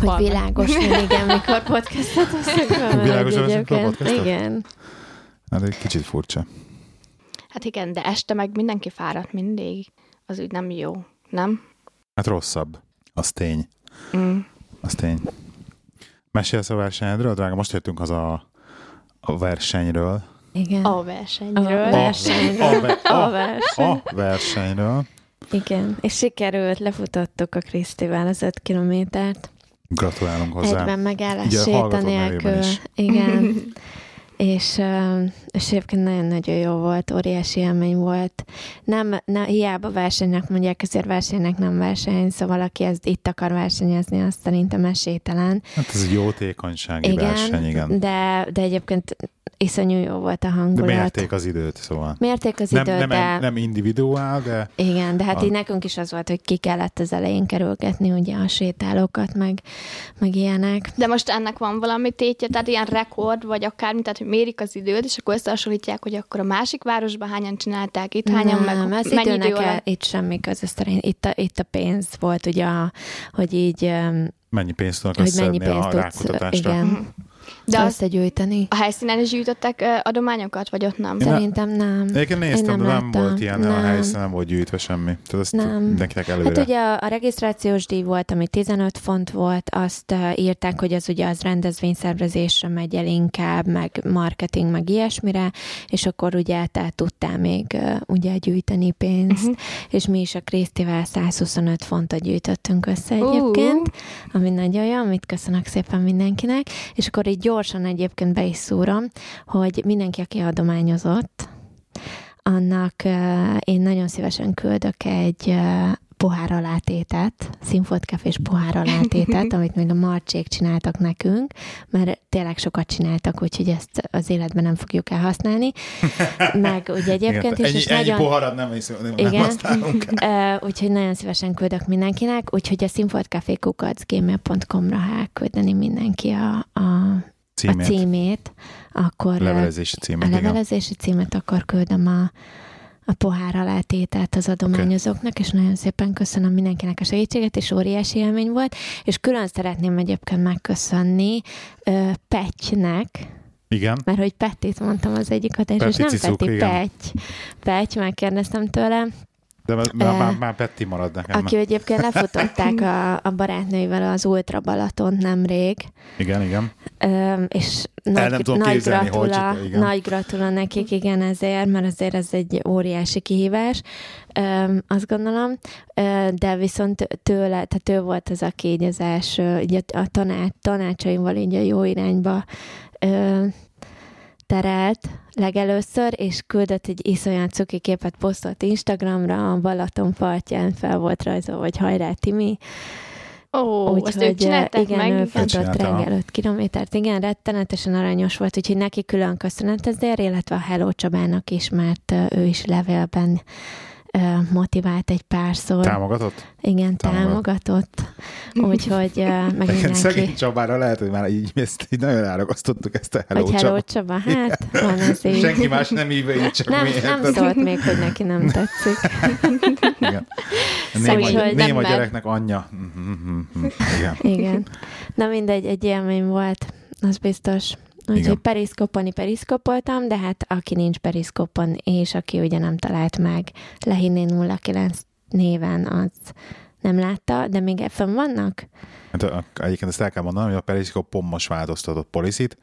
Nappal. hogy világos, igen, mikor podcastet veszünk. Világos, podcastot? Igen. Hát egy kicsit furcsa. Hát igen, de este meg mindenki fáradt mindig. Az úgy nem jó, nem? Hát rosszabb. Az tény. Mm. Az tény. Mesélsz a versenyedről, drága? Most jöttünk haza a versenyről. Igen. A A versenyről. versenyről. A, ve- A a, verseny. a versenyről. Igen. És sikerült, lefutottuk a Krisztivel az öt kilométert. Gratulálunk hozzá. Egyben megállás séta nélkül. Igen. és, ö, és egyébként nagyon-nagyon jó volt, óriási élmény volt. Nem, nem, hiába versenynek mondják, ezért versenynek nem verseny, szóval aki ezt itt akar versenyezni, azt szerintem esélytelen. Hát ez egy jótékonysági Igen, verseny, igen. De, de egyébként iszonyú jó volt a De hangulat. mérték az időt, szóval. Mérték az Nem, időt, nem, de... nem individuál, de Igen, de hát A- így nekünk is az volt, hogy ki kellett az elején kerülgetni ugye a sétálókat, meg, meg ilyenek. De most ennek van valami tétje, tehát ilyen rekord, vagy akármi, tehát hogy mérik az időt, és akkor összehasonlítják, hogy akkor a másik városban hányan csinálták, itt hányan, nem, meg ez mennyi idő el, alatt. itt semmi köze szerint. Itt a, itt a pénz volt, ugye, a, hogy így, mennyi pénzt tudnak hogy mennyi a pénzt tudsz, rákutatásra. igen, De de az, összegyűjteni. a helyszínen is gyűjtöttek adományokat, vagy ott nem? Én Szerintem nem. Egyébként néztem, Én de nem nem volt ilyen, a Nem. helyszínen nem volt gyűjtve semmi. Tehát ezt Nem. mindenkinek előre. Hát ugye a, a regisztrációs díj volt, ami 15 font volt, azt uh, írták, hogy az ugye az rendezvényszervezésre megy el inkább, meg marketing, meg ilyesmire, és akkor ugye te tudtál még uh, ugye gyűjteni pénzt, uh-huh. és mi is a Krisztivel 125 fontot gyűjtöttünk össze egyébként, ami nagyon jó, amit köszönök szépen mindenkinek, és akkor így gyorsan egyébként be is szúrom, hogy mindenki, aki adományozott, annak én nagyon szívesen küldök egy pohár alátétet, színfotkafés pohár alátétet, amit még a marcsék csináltak nekünk, mert tényleg sokat csináltak, úgyhogy ezt az életben nem fogjuk elhasználni. Meg ugye egyébként is, ennyi, és ennyi nagyon... poharat nem, hiszem, nem, Igen. használunk. Úgyhogy nagyon szívesen küldök mindenkinek, úgyhogy a színfoltcafé.gmail.com-ra ha elküldeni mindenki a, a, a Címét. címét, akkor Levelezési a címét, igen. levelezési címet, akkor küldöm a, a pohár alátételt az adományozóknak, és nagyon szépen köszönöm mindenkinek a segítséget, és óriási élmény volt, és külön szeretném egyébként megköszönni Petynek, Igen. mert hogy Pettit mondtam az egyik adás, és Peti nem Cicuk, Peti, igen. Petty. Petty, megkérdeztem tőle, De már, már, már, már Petti marad nekem. aki egyébként lefutották a, a barátnőivel az Ultra Balatont nemrég, Igen, igen. És nagy, nem tudom nagy, képzelni, hogy gratula, csak- igen. nagy gratula nekik, igen, ezért, mert azért ez egy óriási kihívás, Öm, azt gondolom, de viszont tőle, tehát ő volt az, aki így az első, így a, a tanács, tanácsaimval így a jó irányba terelt legelőször, és küldött egy iszonyat cuki képet, posztolt Instagramra, a Balaton partján fel volt rajzolva, hogy hajrá Timi, Ó, ezt ők Úgyhogy csinálták igen, meg? ő Igen. futott reggel 5 kilométert, igen, rettenetesen aranyos volt, úgyhogy neki külön köszönet ezért, illetve a Hello Csabának is, mert ő is levélben motivált egy párszor. Támogatott? igen, támogat. támogatott. Úgyhogy meg Igen, szegény mindenki. Csabára lehet, hogy már így, ezt így nagyon elragasztottuk ezt a Hello, Hogy Hello Csaba. Csaba, hát van ez így. Senki más nem hívja így, csak nem, mi. nem szólt még, hogy neki nem tetszik. Igen. Szóval, Néma, hogy néma nem gyereknek anyja. Mhm, mhm, mhm. Igen. Igen. Na mindegy, egy élmény volt, az biztos. Úgyhogy periszkopolni periszkopoltam, de hát aki nincs periszkopon, és aki ugye nem talált meg Lehinné 09 néven, az nem látta, de még fönn vannak? Hát, a- egyébként ezt el kell mondanom, hogy a Periscope most változtatott policit.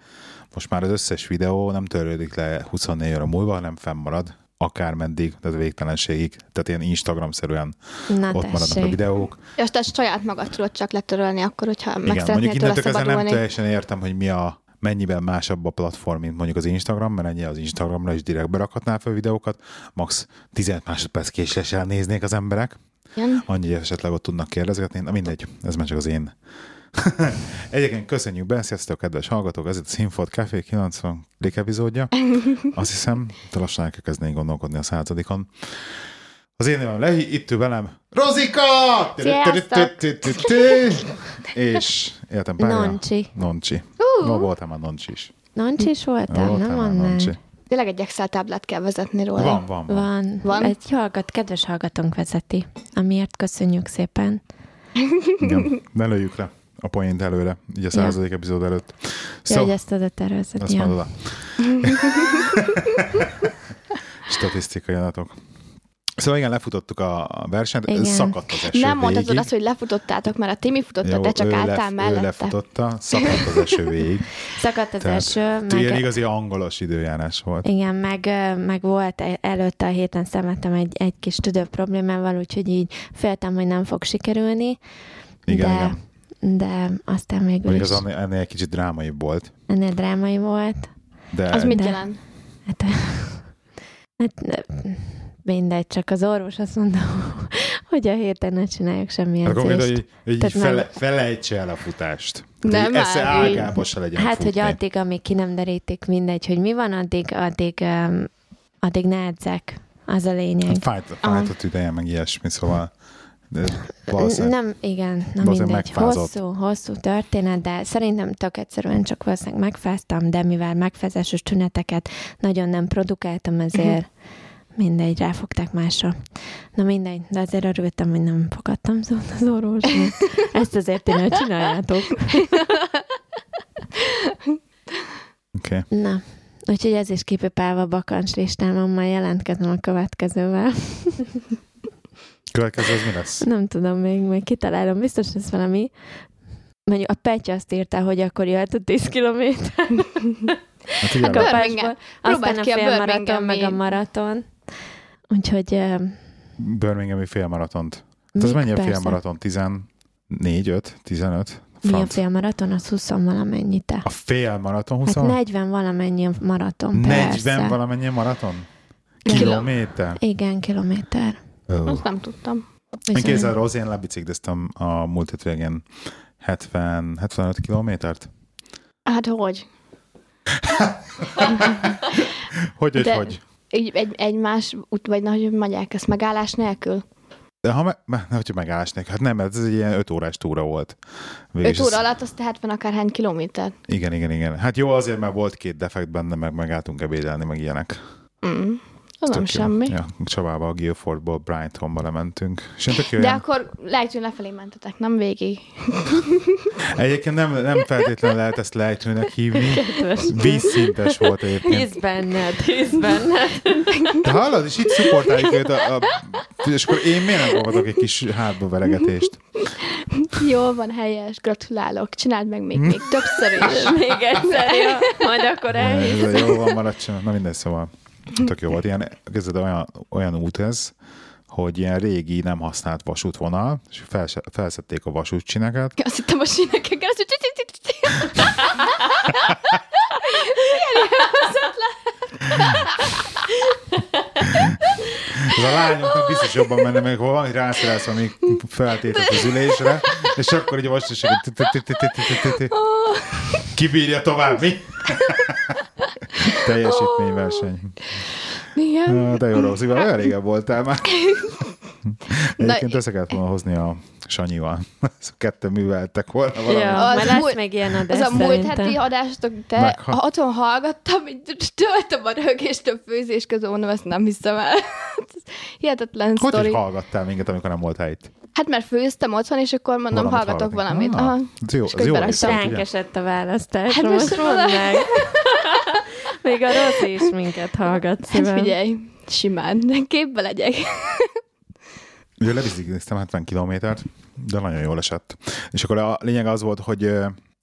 Most már az összes videó nem törődik le 24 óra múlva, hanem fennmarad akármeddig, tehát végtelenségig. Tehát ilyen Instagram-szerűen Na ott maradnak a tessék. videók. És azt saját magad tudod csak letörölni akkor, hogyha meg Igen, mondjuk innentől nem teljesen értem, hogy mi a mennyiben másabb a platform, mint mondjuk az Instagram, mert ennyi az Instagramra is direkt berakhatnál fel videókat, max 15 másodperc késléssel néznék az emberek, Igen. annyi esetleg ott tudnak kérdezgetni, na mindegy, ez már csak az én. Egyébként köszönjük be, sziasztok, kedves hallgatók, ez itt a Színfolt Café 90 epizódja. Azt hiszem, te lassan el kell kezdeni gondolkodni a századikon. Az én nevem Lehi, itt ül velem Rozika! És életem párja. Noncsi. Noncsi. No, voltam már Noncsi is. Noncsi is voltam, Voltam nem annál. Tényleg egy Excel táblát kell vezetni róla. Van, van, van. Van. Van? Egy hallgat, kedves hallgatónk vezeti, amiért köszönjük szépen. Igen, ne lőjük le a point előre, így a századik epizód előtt. Ja, Szó, hogy ezt oda tervezed. azt Ja. oda. Statisztikai adatok. Szóval igen, lefutottuk a versenyt, Igen. szakadt az eső Nem mondhatod végig. azt, hogy lefutottátok, mert a Timi futotta, Jó, te csak ő álltál lef- Ő mellette. lefutotta, szakadt az eső végig. Szakadt az Tehát eső, Ilyen meg, igazi angolos időjárás volt. igen, meg, meg volt e- előtte a héten szemetem egy, egy kis tüdő problémával, úgyhogy így féltem, hogy nem fog sikerülni, Igen, de, igen. de aztán végül Mondjuk az ennél, ennél egy kicsit drámai volt. ennél drámai volt. De Az mit De- jelent? Hát, hát mindegy, csak az orvos azt mondta, hogy a héten ne csináljuk semmi Hát edzést. hogy, hogy Tehát fele, meg- felejtse el a futást. Nem már így. ágába se legyen Hát, futni. hogy addig, amíg ki nem derítik mindegy, hogy mi van, addig, addig, um, addig ne edzek. Az a lényeg. Hát fájt, fájt a tüdeje, meg ilyesmi, szóval de Nem, igen, valószínűleg mindegy. megfázott. Hosszú, hosszú történet, de szerintem tök egyszerűen csak valószínűleg megfáztam, de mivel megfázásos tüneteket nagyon nem produkáltam, ezért mindegy, ráfogták másra. Na mindegy, de azért örültem, hogy nem fogadtam szót az orvosnak. Ezt azért ti ne csináljátok. Oké. Na, úgyhogy ez is kipipálva a bakancs listámon, majd jelentkezem a következővel. Következő az mi lesz? Nem tudom még, még kitalálom. Biztos ez valami. Mondjuk a Petya azt írta, hogy akkor jöhet a 10 kilométer. Hát A kapásból. Aztán a félmaraton, meg a maraton. Úgyhogy uh, Birminghami félmaratont. Hát az mennyi a félmaraton? 14, 5, 15? Mi a Franc. félmaraton? Az 20 valamennyi te. A félmaraton 20? Hát 40 valamennyi a maraton, 40 persze. valamennyi a maraton? Kilométer? Igen, kilométer. Oh. Azt nem tudtam. Én kézzel rossz, én lebicikliztem a múlt hétvégén 70, 75 kilométert. Hát hogy? Hogy, hogy, De- hogy? Így egy, egymás út, vagy nagy mondják ezt megállás nélkül? De ha me, hogyha megállásnék, hát nem, mert ez egy ilyen 5 órás túra volt. Végülis 5 óra ez- alatt az te 70 akárhány kilométer. Igen, igen, igen. Hát jó, azért, mert volt két defekt benne, meg megálltunk ebédelni, meg ilyenek. Mm. Az nem jó. semmi. Ja, Csabába, a Guildfordból Brightonba lementünk. És én tök jó, De ilyen- akkor lejtőn lefelé mentetek, nem végig. Egyébként nem, nem feltétlenül lehet ezt lejtőnek hívni. Vízszintes volt egyébként. Hisz benned, hisz benned. De hallod, és itt szupportáljuk őt a, a, és akkor én miért nem fogadok egy kis hátba veregetést? Jól van, helyes, gratulálok. Csináld meg még, még többször is. Még egyszer, jó? Majd akkor elhisz. Ez jó van, maradt sem. Na mindegy, szóval tök jó volt. Ilyen, kezded olyan, olyan út ez, hogy ilyen régi, nem használt vasútvonal, és fels, felszedték a vasútcsineket, Azt hittem a síneken keresztül. Ez a lányoknak biztos jobban menne, meg hol valami rászerelsz valami feltétet az ülésre, és akkor egy vasútság kibírja tovább, mi? Teljesítményverseny. Igen. Ah, De jó, Rózival, olyan régen voltál már. Egyébként Na, össze kellett volna hozni a Sanyival. Ezt ketten műveltek volna valami. Ja, Az majd lesz múlt- még ilyen adás Ez a múlt heti adástok, te Megha- otthon hallgattam, így töltöm a rögést a főzés közben, mondom, ezt nem hiszem el. Ez Hihetetlen Hogy, hogy sztori. hallgattál minket, amikor nem volt helyt? Hát mert főztem otthon, és akkor mondom, Valamit hallgatok hallgatni. valamit. Ah, Aha. Ez jó, És ez jó. Ránk esett a választásra, Hát most most mondd meg. Még a rossz is minket hallgat Hát szívem. figyelj, simán, képbe legyek. Ugye lebicikliztem 70 kilométert, de nagyon jól esett. És akkor a lényeg az volt, hogy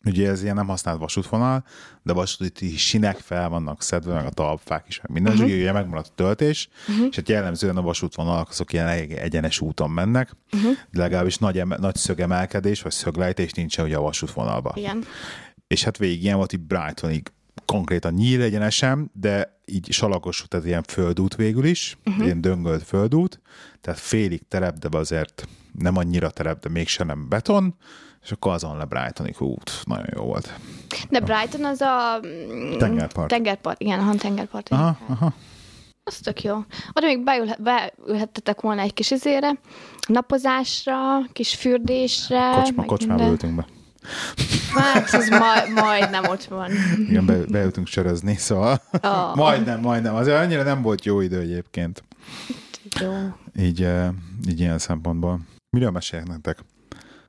ugye ez ilyen nem használt vasútvonal, de vasúti sinek fel vannak szedve, meg a talpfák is, meg minden, uh-huh. és ugye megmaradt a töltés, uh-huh. és hát jellemzően a vasútvonalak azok ilyen elég egyenes úton mennek, uh-huh. de legalábbis nagy, eme- nagy szögemelkedés, vagy szöglejtés nincsen ugye a vasútvonalban. Igen. És hát végig ilyen volt így Brightonig konkrétan nyíl egyenesen, de így salakos, tehát ilyen földút végül is, uh-huh. ilyen döngölt földút, tehát félig terep, de azért nem annyira terep, de mégsem nem beton, és akkor azon le Brightonig, hú, nagyon jó volt. De Brighton az a... mm, Tengerpart. Tengerpart, igen, aha, tengerpart. Aha, aha. Az tök jó. Oda még beülhe, beülhettetek volna egy kis izére, napozásra, kis fürdésre. Kocsma, kocsmába ültünk be. Hát, ez majd, majd nem ott van. Igen, be, beültünk sörözni, szóval Oh, majdnem, majdnem. Azért annyira nem volt jó idő egyébként. Jó. Így, eh, így ilyen szempontból. Miről meséljek nektek?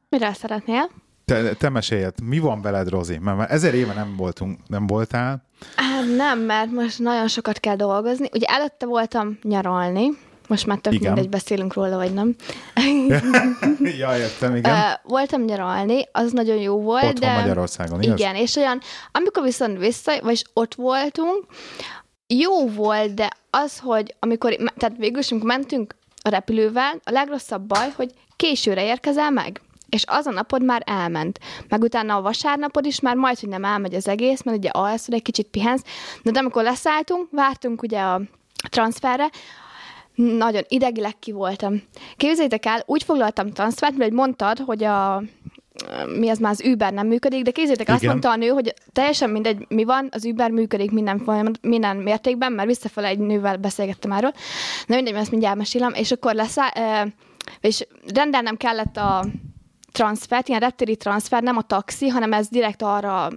Miről szeretnél? Te, te meséljed, mi van veled, Rozi? Mert már ezer éve nem voltunk, nem voltál. Hát nem, mert most nagyon sokat kell dolgozni. Ugye előtte voltam nyaralni, most már tök Igen. mindegy, beszélünk róla, vagy nem. ja, értem, igen. Voltam nyaralni, az nagyon jó volt, Otthon de... Magyarországon, igaz? Igen, és olyan, amikor viszont vissza, vagy ott voltunk, jó volt, de az, hogy amikor, tehát végül is, amikor mentünk a repülővel, a legrosszabb baj, hogy későre érkezel meg. És az a napod már elment. Meg utána a vasárnapod is már majd, hogy nem elmegy az egész, mert ugye alszol, egy kicsit pihensz. De, de amikor leszálltunk, vártunk ugye a transferre, nagyon idegileg ki voltam. Képzeljétek el, úgy foglaltam transfert, mert mondtad, hogy a mi az már az Uber nem működik, de képzeljétek, azt mondta a nő, hogy teljesen mindegy, mi van, az Uber működik minden, folyamat, minden mértékben, mert visszafele egy nővel beszélgettem erről. Na mindegy, mert ezt mindjárt mesélem, és akkor lesz, és rendelnem kellett a transfert, ilyen reptéri transfer, nem a taxi, hanem ez direkt arra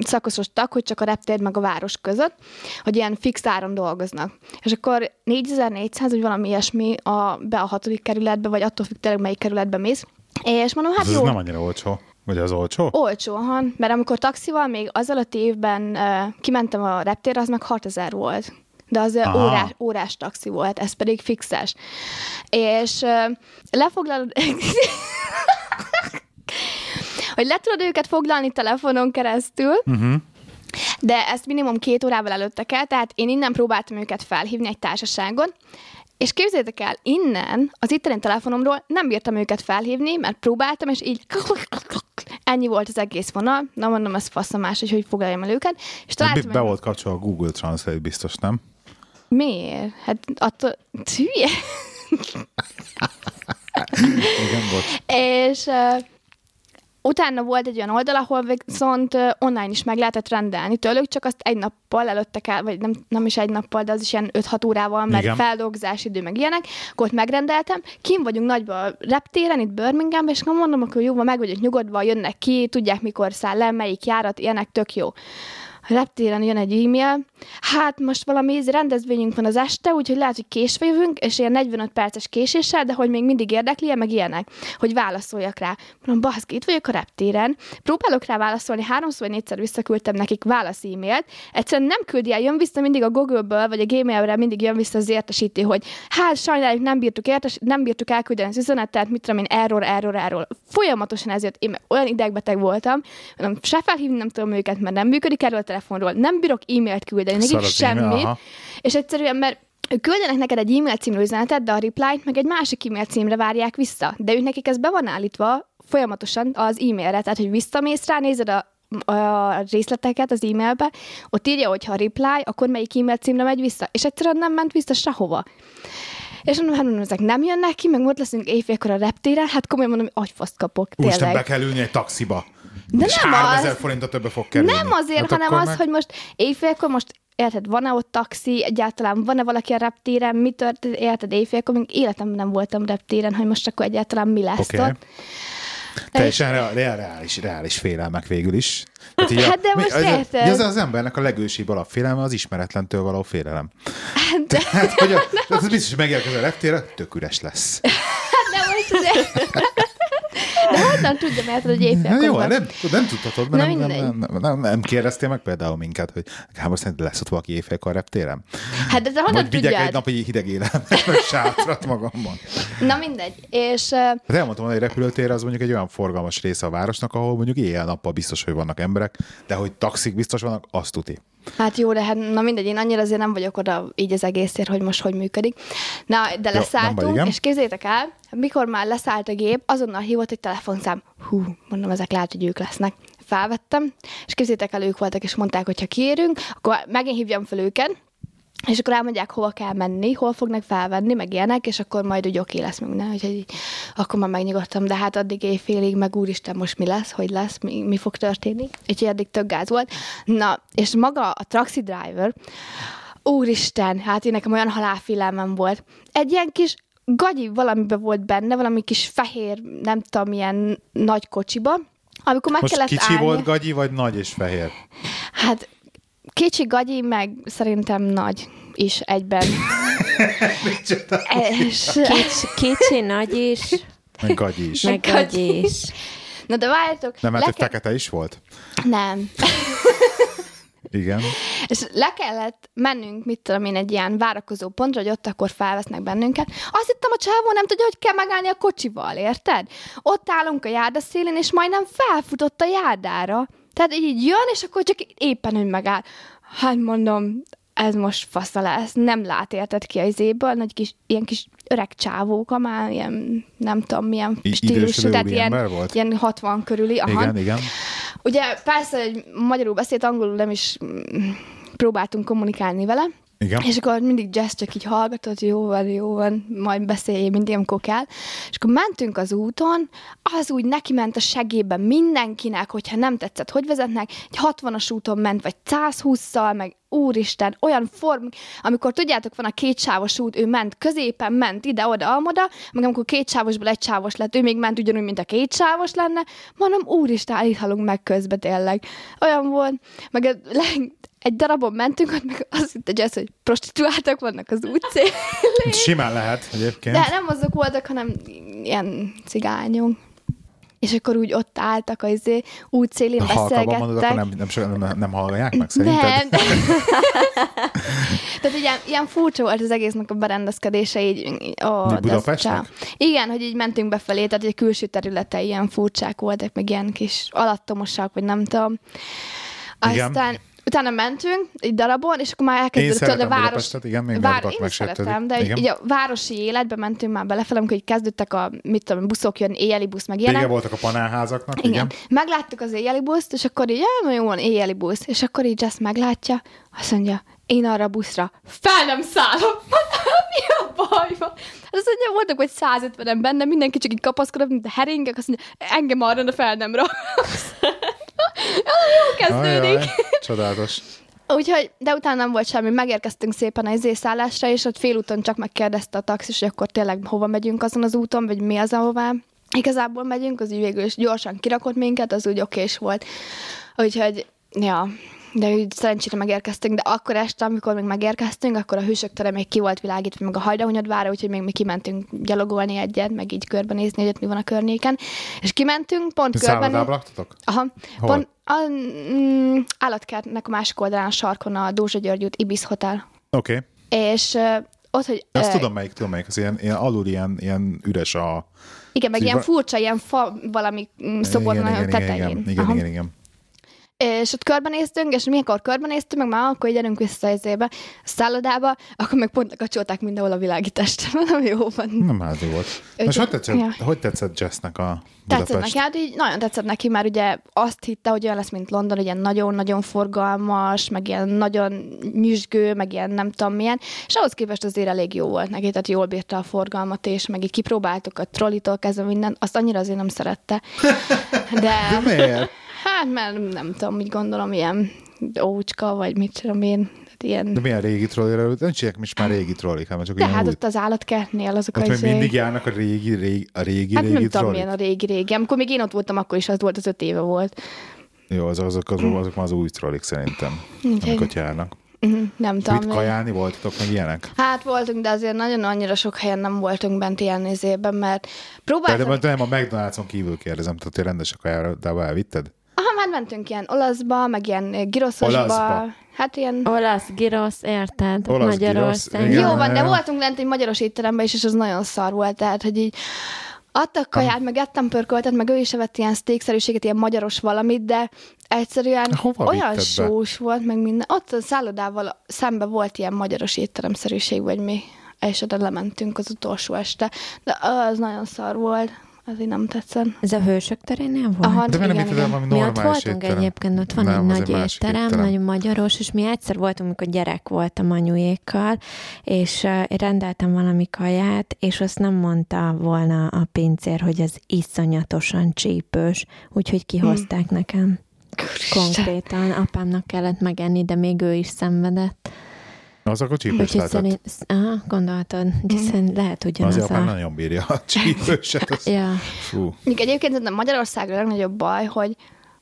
szakosodtak, hogy csak a reptér meg a város között, hogy ilyen fix áron dolgoznak. És akkor 4400, vagy valami ilyesmi a, be a hatodik kerületbe, vagy attól függ tényleg melyik kerületbe mész. És mondom, hát ez jó, nem annyira olcsó. Vagy az olcsó? olcsó, ha, mert amikor taxival még az alatt évben uh, kimentem a reptérre, az meg 6000 volt. De az Aha. órás, órás taxi volt, ez pedig fixes. És uh, lefoglalod... hogy le tudod őket foglalni telefonon keresztül, Uh-huh. de ezt minimum két órával előtte kell, tehát én innen próbáltam őket felhívni egy társaságon, és képzeljétek el, innen, az itteni telefonomról nem bírtam őket felhívni, mert próbáltam, és így ennyi volt az egész vonal. Na mondom, ez faszomás, hogy hogy foglaljam el őket. És Be, találtam be egy- volt kapcsolva a Google Translate biztos, nem? Miért? Hát attól... Hülye. Igen, bocs. És uh, utána volt egy olyan oldal, ahol viszont online is meg lehetett rendelni tőlük, csak azt egy nappal előtte kell, vagy nem, nem is egy nappal, de az is ilyen 5-6 órával, mert Igen. feldolgozási idő, meg ilyenek, akkor ott megrendeltem. Kim vagyunk nagyba a reptéren, itt Birminghamben, és akkor mondom, akkor jó, meg vagyok nyugodva, jönnek ki, tudják, mikor száll le, melyik járat, ilyenek, tök jó. A reptéren jön egy e-mail, hát most valami rendezvényünk van az este, úgyhogy lehet, hogy késve jövünk, és ilyen 45 perces késéssel, de hogy még mindig érdekli meg ilyenek, hogy válaszoljak rá. Mondom, baszki, itt vagyok a reptéren, próbálok rá válaszolni, háromszor vagy négyszer visszaküldtem nekik válasz e-mailt, egyszerűen nem küldi el, jön vissza mindig a Google-ből, vagy a Gmail-re mindig jön vissza az értesíti, hogy hát sajnáljuk, nem bírtuk, értes, nem bírtuk elküldeni az üzenetet, mit tudom én, error, error, error. Folyamatosan ezért én olyan idegbeteg voltam, mondom, se felhívni nem tudom őket, mert nem működik erről a telefonról, nem bírok e-mailt küldeni, nekik e-mail, semmit, aha. és egyszerűen, mert ők küldenek neked egy e-mail című üzenetet, de a reply-t meg egy másik e-mail címre várják vissza. De ők nekik ez be van állítva folyamatosan az e-mailre, tehát hogy visszamész rá, nézed a a részleteket az e-mailbe, ott írja, hogy ha reply, akkor melyik e-mail címre megy vissza, és egyszerűen nem ment vissza sehova. És mondom, hát mondom, ezek nem jönnek ki, meg ott leszünk éjfélkor a reptéren, hát komolyan mondom, agyfaszt kapok, Úristen, be tényleg. kell ülni egy taxiba. De és nem 3000 az. forintot többe fog kerülni. Nem azért, Hát hanem az, meg- hogy most éjfélkor most érted, van-e ott taxi, egyáltalán van-e valaki a reptéren, mi történt, érted, éjfélkor, még életemben nem voltam reptéren, hogy most akkor egyáltalán mi lesz Oké. ott. Teljesen rea- rea- reális, reális félelmek végül is. Tehát így Hát de most az, érted? az, az embernek a legősibb alapfélelme az ismeretlentől való félelem. De, Tehát, hogy a, ez biztos, hogy megérkezel a reptére, tök üres lesz. de most azért... De honnan tudjam, érted, hogy éjfélkor jó, nem, nem tudhatod, mert nem, nem, nem, nem, nem, kérdeztél meg például minket, hogy Gábor szerint lesz ott valaki éjfélkor reptéren? Hát te honnan Vagy vigyek egy napi hideg élelmet, sátrat magamban. Na mindegy. És Hát elmondtam, hogy egy repülőtér az mondjuk egy olyan forgalmas része a városnak, ahol mondjuk éjjel-nappal biztos, hogy vannak emberek, de hogy taxik biztos vannak, azt tuti. Hát jó, de hát na mindegy, én annyira azért nem vagyok oda így az egészért, hogy most hogy működik. Na, de baj, leszálltunk, igen. és képzétek el, mikor már leszállt a gép, azonnal hívott egy telefonszám. Hú, mondom, ezek lehet, hogy ők lesznek. Felvettem, és képzétek el, ők voltak, és mondták, hogy ha kérünk, akkor megint hívjam fel őket, és akkor elmondják, hova kell menni, hol fognak felvenni, meg ilyenek, és akkor majd úgy oké lesz minden, úgyhogy így, akkor már megnyugodtam, de hát addig éjfélig, meg úristen, most mi lesz, hogy lesz, mi, mi fog történni. Úgyhogy addig tök gáz volt. Na, és maga a taxi driver, úristen, hát én nekem olyan halálfélelmem volt. Egy ilyen kis gagyi valamibe volt benne, valami kis fehér, nem tudom, milyen nagy kocsiba, amikor meg Most kellett kicsi állni. volt gagyi, vagy nagy és fehér? Hát kicsi gagyi, meg szerintem nagy is egyben. és, Kicsi, kicsi, nagy is. Meg gagyi is. Meg gagyi is. Na de várjátok. Nem, mert le hogy fekete is volt? Nem. Igen. És le kellett mennünk, mit tudom én, egy ilyen várakozó pontra, hogy ott akkor felvesznek bennünket. Azt hittem, a csávó nem tudja, hogy kell megállni a kocsival, érted? Ott állunk a járda szélén, és majdnem felfutott a járdára. Tehát így jön, és akkor csak éppen, hogy megáll. Hát mondom, ez most fasza lesz, nem lát érted ki az éből, nagy kis, ilyen kis öreg csávóka már, ilyen nem tudom milyen I- stílusú, tehát ilyen, volt? ilyen 60 körüli. Aha. Igen, igen. Ugye persze, hogy magyarul beszélt, angolul nem is mm, próbáltunk kommunikálni vele, Igen. és akkor mindig Jess csak így hallgatott, jó van, jó van, majd beszéljél mindig, amikor kell. És akkor mentünk az úton, az úgy neki ment a segélyben mindenkinek, hogyha nem tetszett, hogy vezetnek, egy 60-as úton ment, vagy 120-szal, meg úristen, olyan form, amikor tudjátok, van a kétsávos út, ő ment középen, ment ide-oda, amoda, meg amikor kétsávosból egy sávos lett, ő még ment ugyanúgy, mint a kétsávos lenne, mondom, úristen, állíthalunk meg közbe tényleg. Olyan volt, meg a egy darabon mentünk, ott meg azt hitte Jess, hogy prostituáltak vannak az útszélén. Simán lehet egyébként. De nem azok voltak, hanem ilyen cigányok. És akkor úgy ott álltak az izé, útszélén Halkabban mondod, akkor beszélgettek. nem, nem, nem, nem hallják meg szerinted? Nem. Tehát ilyen, ilyen furcsa volt az egésznek a berendezkedése így. Ó, Budapestnek? Igen, hogy így mentünk befelé, tehát egy külső területe ilyen furcsák voltak, meg ilyen kis alattomosak, vagy nem tudom. Igen. Utána mentünk egy darabon, és akkor már elkezdődött a város... Budapestet, igen, még Vár, én is szeretem, de igen. így a városi életbe mentünk már belefele, amikor így kezdődtek a, mit tudom, buszok jönni, éjjeli busz, meg ilyenek. Vége voltak a panelházaknak, Igen. igen. Megláttuk az éjjeli buszt, és akkor így, "Ja, jó van, éjjeli busz. És akkor így ezt meglátja, azt mondja, én arra a buszra fel nem szállok. Mi a baj van? Azt mondja, voltak vagy 150-en benne, mindenki csak így kapaszkodott, mint a heringek, azt mondja, engem arra de fel nem raksz. Jó kezdődik. Ajaj, csodálatos. Úgyhogy, de utána nem volt semmi, megérkeztünk szépen az szállásra, és ott félúton csak megkérdezte a taxis, hogy akkor tényleg hova megyünk azon az úton, vagy mi az, ahová igazából megyünk, az úgy végül is gyorsan kirakott minket, az úgy okés volt. Úgyhogy, ja, de úgy szerencsére megérkeztünk, de akkor este, amikor még megérkeztünk, akkor a hősök tere még ki volt világítva, meg a hajdahonyadvára, úgyhogy még mi kimentünk gyalogolni egyet, meg így körbenézni, ott mi van a környéken. És kimentünk, pont körben... Szállodába laktatok? Aha. Hol? Pont a mm, állatkertnek a másik oldalán a sarkon a Dózsa György út Ibis Hotel. Oké. Okay. És uh, ott, hogy... Azt ö, tudom melyik, tudom melyik. Az ilyen, ilyen alul ilyen, ilyen üres a... Igen, meg ilyen furcsa, ilyen fa valami mm, szobornak igen, tetején. igen, igen, Aha. igen, igen. És ott körbenéztünk, és mikor körbenéztünk, meg már akkor gyerünk vissza ezébe, a szállodába, akkor meg pont lekapcsolták mindenhol a világítást. Mondom, jó van. Nem házi volt. Most hogy tetszett, ja. hogy tetszett Jessnek a Tetszett Budapest? neki, hát így nagyon tetszett neki, mert ugye azt hitte, hogy olyan lesz, mint London, ilyen nagyon-nagyon forgalmas, meg ilyen nagyon nyüzsgő, meg ilyen nem tudom milyen, és ahhoz képest azért elég jó volt neki, tehát jól bírta a forgalmat, és meg így kipróbáltuk a trollitól kezdve minden, azt annyira azért nem szerette. De, De miért? Hát mert nem tudom, úgy gondolom, ilyen ócska, vagy mit tudom én, ilyen... De milyen régi trolléről? Nem csinálják most már régi trollik, hanem csak De hát új. ott az állatkertnél azok Ott a még izé- mindig járnak a régi, régi, a régi, Hát régi nem tudom, milyen a régi-régi. Amikor még én ott voltam, akkor is az volt, az öt éve volt. Jó, azok, azok, azok, azok már az új trollik szerintem, Úgyhogy- amik ott járnak. Mhm, Nem tudom. Mit kajálni voltatok, meg ilyenek? Hát voltunk, de azért nagyon annyira sok helyen nem voltunk bent ilyen nézében, mert De, próbáltam... de, de nem a McDonald's-on kívül kérdezem, tehát hogy rendes a kajára elvitted? Aha, már mentünk ilyen olaszba, meg ilyen eh, giroszosba. Olaszba? Hát ilyen... Olasz, girosz, érted? Olasz Magyarország. girosz, igen. Jó van, de voltunk lent egy magyaros étteremben is, és az nagyon szar volt, tehát, hogy így adtak kaját, meg ettem pörköltet, meg ő is evett ilyen steakszerűséget, ilyen magyaros valamit, de egyszerűen Hova olyan vitted be? sós volt, meg minden. Ott a szállodával szembe volt ilyen magyaros étteremszerűség, vagy mi, és oda lementünk az utolsó este, de az nagyon szar volt, az így nem tetszett. Ez a hősök terénél volt? Aha, De miért nem igen. valami Mi ott normális voltunk étterem? egyébként, ott van Nem, egy nagy étterem, étterem. nagyon magyaros, és mi egyszer voltunk, amikor gyerek voltam anyujékkal, és uh, rendeltem valami kaját, és azt nem mondta volna a pincér, hogy ez iszonyatosan csípős, úgyhogy kihozták Hmm. nekem. Konkrétan apámnak kellett megenni, de még ő is szenvedett. Az akkor csípős lehetett. szerint, aha, gondoltad, hiszen lehet ugyanaz Az apám a... nagyon bírja a csípőset. Az... Ja. Fú. Még egyébként szerintem Magyarországon a legnagyobb baj, hogy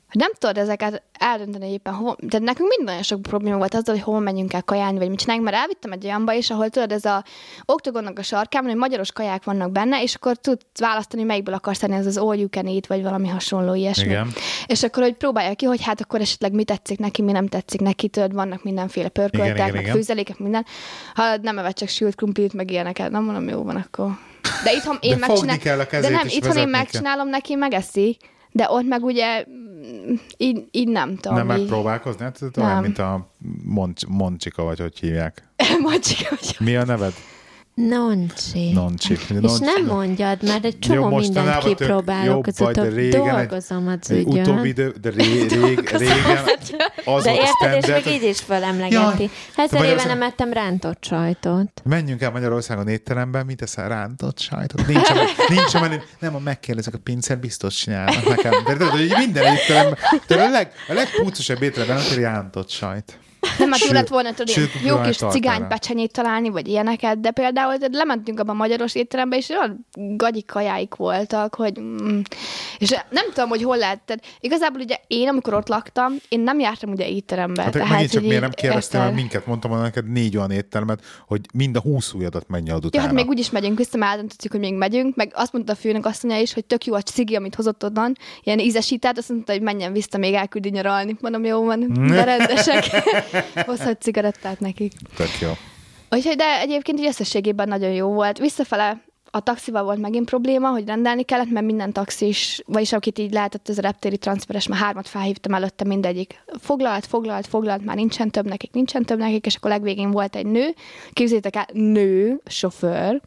hogy nem tudod ezeket eldönteni éppen hova, de nekünk mind nagyon sok probléma volt azzal, hogy hova menjünk el kajálni, vagy mit csináljunk, mert elvittem egy olyanba is, ahol tudod, ez a oktogonnak a sarkán, hogy magyaros kaják vannak benne, és akkor tudsz választani, melyikből akarsz tenni, ez az all you can eat, vagy valami hasonló ilyesmi. Igen. És akkor, hogy próbálja ki, hogy hát akkor esetleg mi tetszik neki, mi nem tetszik neki, tudod, vannak mindenféle pörköltek, igen, meg igen. főzelékek, minden. Ha nem evett csak sült krumplit, meg ilyeneket, nem mondom, jó van akkor. De itthon én megcsinálom. De nem, itthon én megcsinálom neki, megeszi, de ott meg ugye mm, így, így nem tudom. Nem így. megpróbálkozni? Hát ez olyan, Nem. mint a Monc- Moncsika, vagy hogy hívják. Macsika, hogy Mi a neved? Noncsi. Noncsi. És nem mondjad, mert egy csomó mindent mostanában tök kipróbálok, azóta dolgozom az ügyön. utóbbi idő, de ré, rég, régen az De érted, és még így is Jaj, fölemlegeti. Ezer éve nem ettem rántott sajtot. Menjünk el Magyarországon étteremben, mit eszel rántott sajtot? Nincs, nincs menü, nem, a megkérdezek, a pincér biztos csinálnak nekem. De tudod, hogy minden étteremben, de a, leg, a legpúcosabb étteremben, hogy rántott sajt. Nem, hát jó lett volna tudod, sült jó kis cigánypecsenyét találni, vagy ilyeneket, de például lementünk abba a magyaros étterembe, és olyan gagyi kajáik voltak, hogy mm, és nem tudom, hogy hol lehet. Tehát igazából ugye én, amikor ott laktam, én nem jártam ugye étterembe. Hát tehát, megint csak miért nem kérdeztél meg érted? minket, mondtam volna neked négy olyan éttermet, hogy mind a húsz ujjadat megnyalod Ja, utána. hát még úgyis megyünk vissza, mert eldöntöttük, hogy még megyünk, meg azt mondta a főnök mondja is, hogy tök jó a cigi, amit hozott onnan, ilyen ízesített, azt mondta, hogy menjen vissza, még elküldi nyaralni. Mondom, jó van, de rendesek. Hozhat cigarettát nekik. Tök jó. Úgyhogy, de egyébként így összességében nagyon jó volt. Visszafele a taxival volt megint probléma, hogy rendelni kellett, mert minden taxis, vagyis akit így lehetett, ez a reptéri transferes, már hármat felhívtam előtte mindegyik. Foglalt, foglalt, foglalt, már nincsen több nekik, nincsen több nekik, és akkor legvégén volt egy nő, képzétek el, nő, sofőr,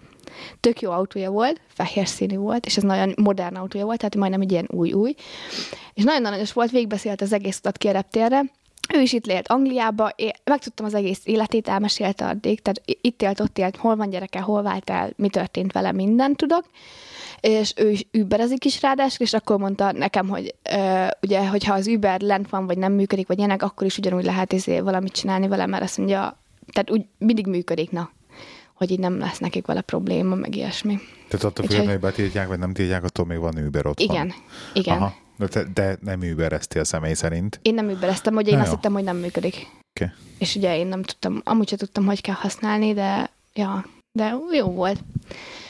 tök jó autója volt, fehér színű volt, és ez nagyon modern autója volt, tehát majdnem egy ilyen új-új. És nagyon aranyos volt, végigbeszélt az egész utat ki a reptérre, ő is itt élt Angliába, én megtudtam az egész életét, elmesélte addig, tehát itt élt, ott élt, hol van gyereke, hol vált el, mi történt vele, mindent tudok. És ő is überezik is ráadásul, és akkor mondta nekem, hogy ö, ugye, hogyha az Uber lent van, vagy nem működik, vagy ilyenek, akkor is ugyanúgy lehet izé valamit csinálni vele, mert azt mondja, tehát úgy mindig működik, na, hogy így nem lesz nekik vele probléma, meg ilyesmi. Tehát attól függetlenül, hogy betiltják, vagy nem tiltják, attól még van Uber otthon. Igen, igen. Aha. De, te, de nem Ubereztél személy szerint. Én nem übereztem, hogy én Na azt jó. hittem, hogy nem működik. Oké. És ugye én nem tudtam, amúgy sem tudtam, hogy kell használni, de ja, de jó volt.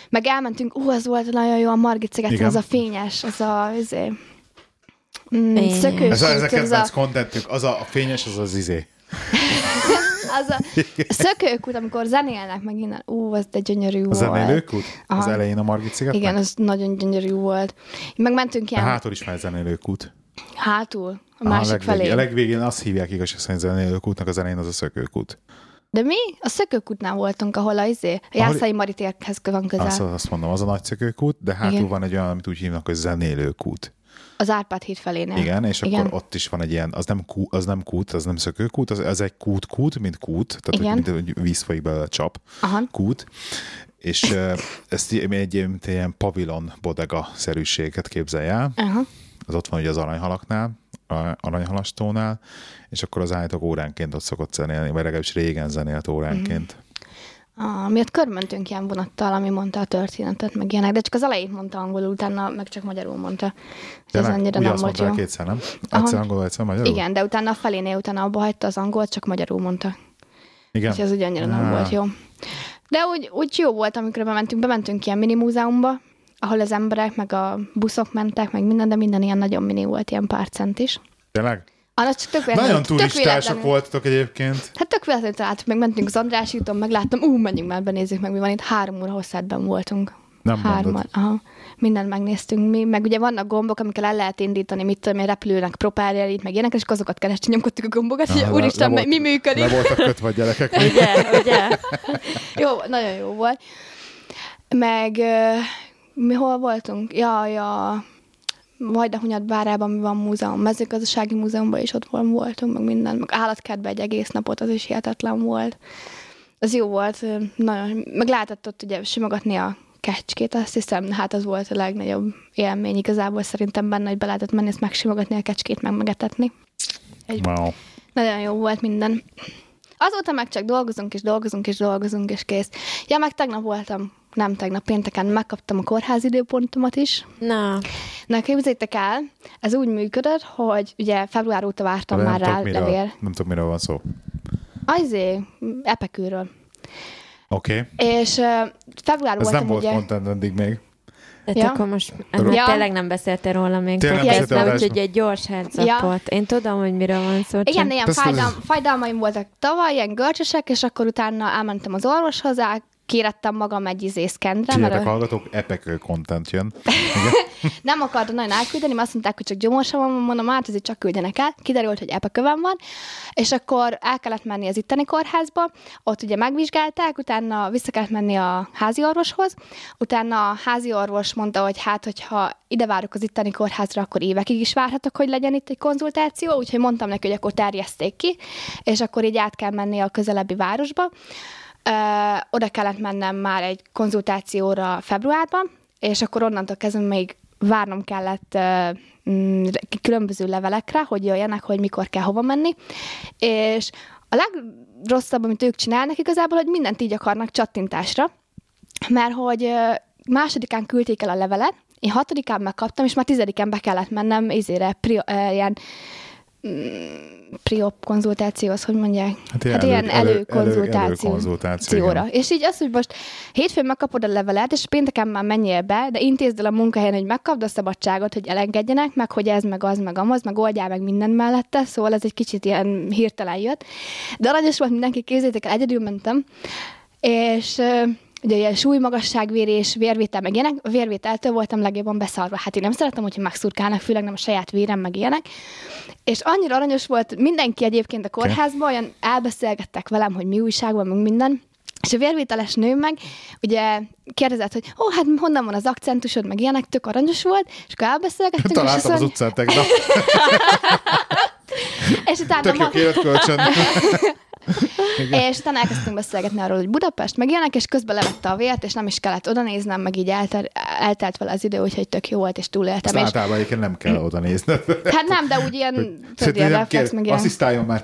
Meg elmentünk, ú, az volt nagyon jó a Margit szigeten, az a fényes, az a, izé, mm, szökős, Ez a, ez a az, kedvenc a, kontentünk, az a, a fényes, az az izé. az a szökőkút, amikor zenélnek meg innen, ú, az de gyönyörű A volt. zenélőkút? Az elején a Margit szigetnek? Igen, az nagyon gyönyörű volt. Meg mentünk A ilyen hátul is egy zenélőkút. hátul, a Aha, másik legvégén, felé. A legvégén azt hívják igazság szerint zenélőkútnak, az elején az a szökőkút. De mi? A szökőkútnál voltunk, ahol a, izé, a Jászai Maritérhez van közel. Azt, azt mondom, az a nagy szökőkút, de hátul Igen. van egy olyan, amit úgy hívnak, hogy zenélőkút. Az Árpád híd felénél. Igen, és Igen. akkor ott is van egy ilyen, az nem, kú, az nem kút, az nem szökőkút, az, az egy kút-kút, mint kút, tehát Igen. hogy, mint hogy víz folyik belőle a csap, Aha. kút, és ezt egy, egy, mint egy ilyen pavilon bodega szerűséget képzelj el, Aha. az ott van ugye az aranyhalaknál, aranyhalastónál, és akkor az állítók óránként ott szokott zenélni, vagy legalábbis régen zenélt óránként. Ah, miatt körmentünk ilyen vonattal, ami mondta a történetet, meg ilyenek, de csak az elejét mondta angolul, utána meg csak magyarul mondta. És ez annyira nem volt jó. kétszer, nem? Aha. Egyszer angolul, egyszer magyarul? Igen, de utána a felénél, utána abba hagyta az angolt, csak magyarul mondta. Igen. És ez ugye annyira nem volt jó. De úgy, úgy jó volt, amikor bementünk, bementünk ilyen mini múzeumba, ahol az emberek, meg a buszok mentek, meg minden, de minden ilyen nagyon mini volt, ilyen pár cent is. Tényleg? Annak csak tök véletlenül- Nagyon turistások voltatok egyébként. Hát tök véletlenül találtuk, meg mentünk az András úton, megláttam, ú, menjünk már, benézzük meg, mi van itt, három óra hosszátban voltunk. Nem Hárman, aha. Mindent megnéztünk mi, meg ugye vannak gombok, amikkel el lehet indítani, mit tudom én, repülőnek propellerit, meg ilyenek, és azokat kerestünk, nyomkodtuk a gombokat, hogy úristen, le mi, mi volt- működik. Le voltak kötve a gyerekek. Ugye, ugye? Jó, nagyon jó volt. Meg mi hol voltunk? Ja, ja, Vajdahunyad bárában mi van múzeum, mezőgazdasági múzeumban is ott vol- voltunk, meg minden, meg állatkertben egy egész napot, az is hihetetlen volt. Az jó volt, nagyon, meg lehetett ott ugye simogatni a kecskét, azt hiszem, hát az volt a legnagyobb élmény igazából szerintem benne, hogy be lehetett menni, ezt megsimogatni a kecskét, meg megetetni. Egy Wow. nagyon jó volt minden. Azóta meg csak dolgozunk, és dolgozunk, és dolgozunk, és kész. Ja, meg tegnap voltam nem tegnap, pénteken megkaptam a kórház időpontomat is. Na, Na, képzeljétek el, ez úgy működött, hogy ugye február óta vártam De már nem, rá tudok, miről, levél. nem tudok, miről van szó. Azért, epekűről. Oké. Okay. És uh, február Ez nem volt ugye... content eddig még. tehát Ja. akkor most Tudod- ja. Ja. tényleg nem beszéltél róla még Tényleg nem podcastban, beszéltél úgyhogy adásban. egy gyors heads Ja. Én tudom, hogy miről van szó. Igen, csak- ilyen fájdal, fájdalmaim voltak tavaly, ilyen görcsösek, és akkor utána elmentem az orvoshoz, kérettem magam egy izé szkendre, mert Figyeljetek, a- hallgatók, epek content jön. nem akartam nagyon elküldeni, mert azt mondták, hogy csak gyomorsa van, mondom, hát azért csak küldjenek el. Kiderült, hogy epekövem van, és akkor el kellett menni az itteni kórházba, ott ugye megvizsgálták, utána vissza kellett menni a házi orvoshoz, utána a házi orvos mondta, hogy hát, hogyha ide várok az itteni kórházra, akkor évekig is várhatok, hogy legyen itt egy konzultáció, úgyhogy mondtam neki, hogy akkor terjeszték ki, és akkor így át kell menni a közelebbi városba. Oda kellett mennem már egy konzultációra februárban, és akkor onnantól kezdve még várnom kellett mm, különböző levelekre, hogy jöjjenek, hogy mikor kell hova menni. És a legrosszabb, amit ők csinálnak igazából, hogy mindent így akarnak csattintásra, mert hogy másodikán küldték el a levelet, én hatodikán megkaptam, és már tizedikán be kellett mennem izére, pri, ilyen priop konzultációhoz, hogy mondják? Hát hát ilyen ilyen elő- elő- előkonzultáció. előkonzultáció, előkonzultációra. És így az, hogy most hétfőn megkapod a levelet, és pénteken már menjél be, de intézd el a munkahelyen, hogy megkapd a szabadságot, hogy elengedjenek, meg hogy ez, meg az, meg amaz, meg oldjál meg minden mellette, szóval ez egy kicsit ilyen hirtelen jött. De aranyos volt mindenki, kézzétek el, egyedül mentem, és ugye ilyen súlymagasságvérés, vérvétel, meg ilyenek. A vérvételtől voltam legjobban beszarva. Hát én nem szeretem, hogyha megszurkálnak, főleg nem a saját vérem, meg ilyenek. És annyira aranyos volt mindenki egyébként a kórházban, olyan elbeszélgettek velem, hogy mi újság van, meg minden. És a vérvételes nő meg ugye kérdezett, hogy ó, hát honnan van az akcentusod, meg ilyenek, tök aranyos volt, és akkor elbeszélgettünk, és, Találtam az azt utcán tegnap. és utána Tök jó ma. és utána elkezdtünk beszélgetni arról, hogy Budapest, meg ilyenek, és közben levette a vért, és nem is kellett oda néznem, meg így elter, eltelt vele az idő, úgyhogy tök jó volt, és Azt túléltem. És, általában egyébként nem kell oda nézned. hát nem, de úgy ilyen, tudod, ilyen reflex, meg ilyen. asszisztáljon már,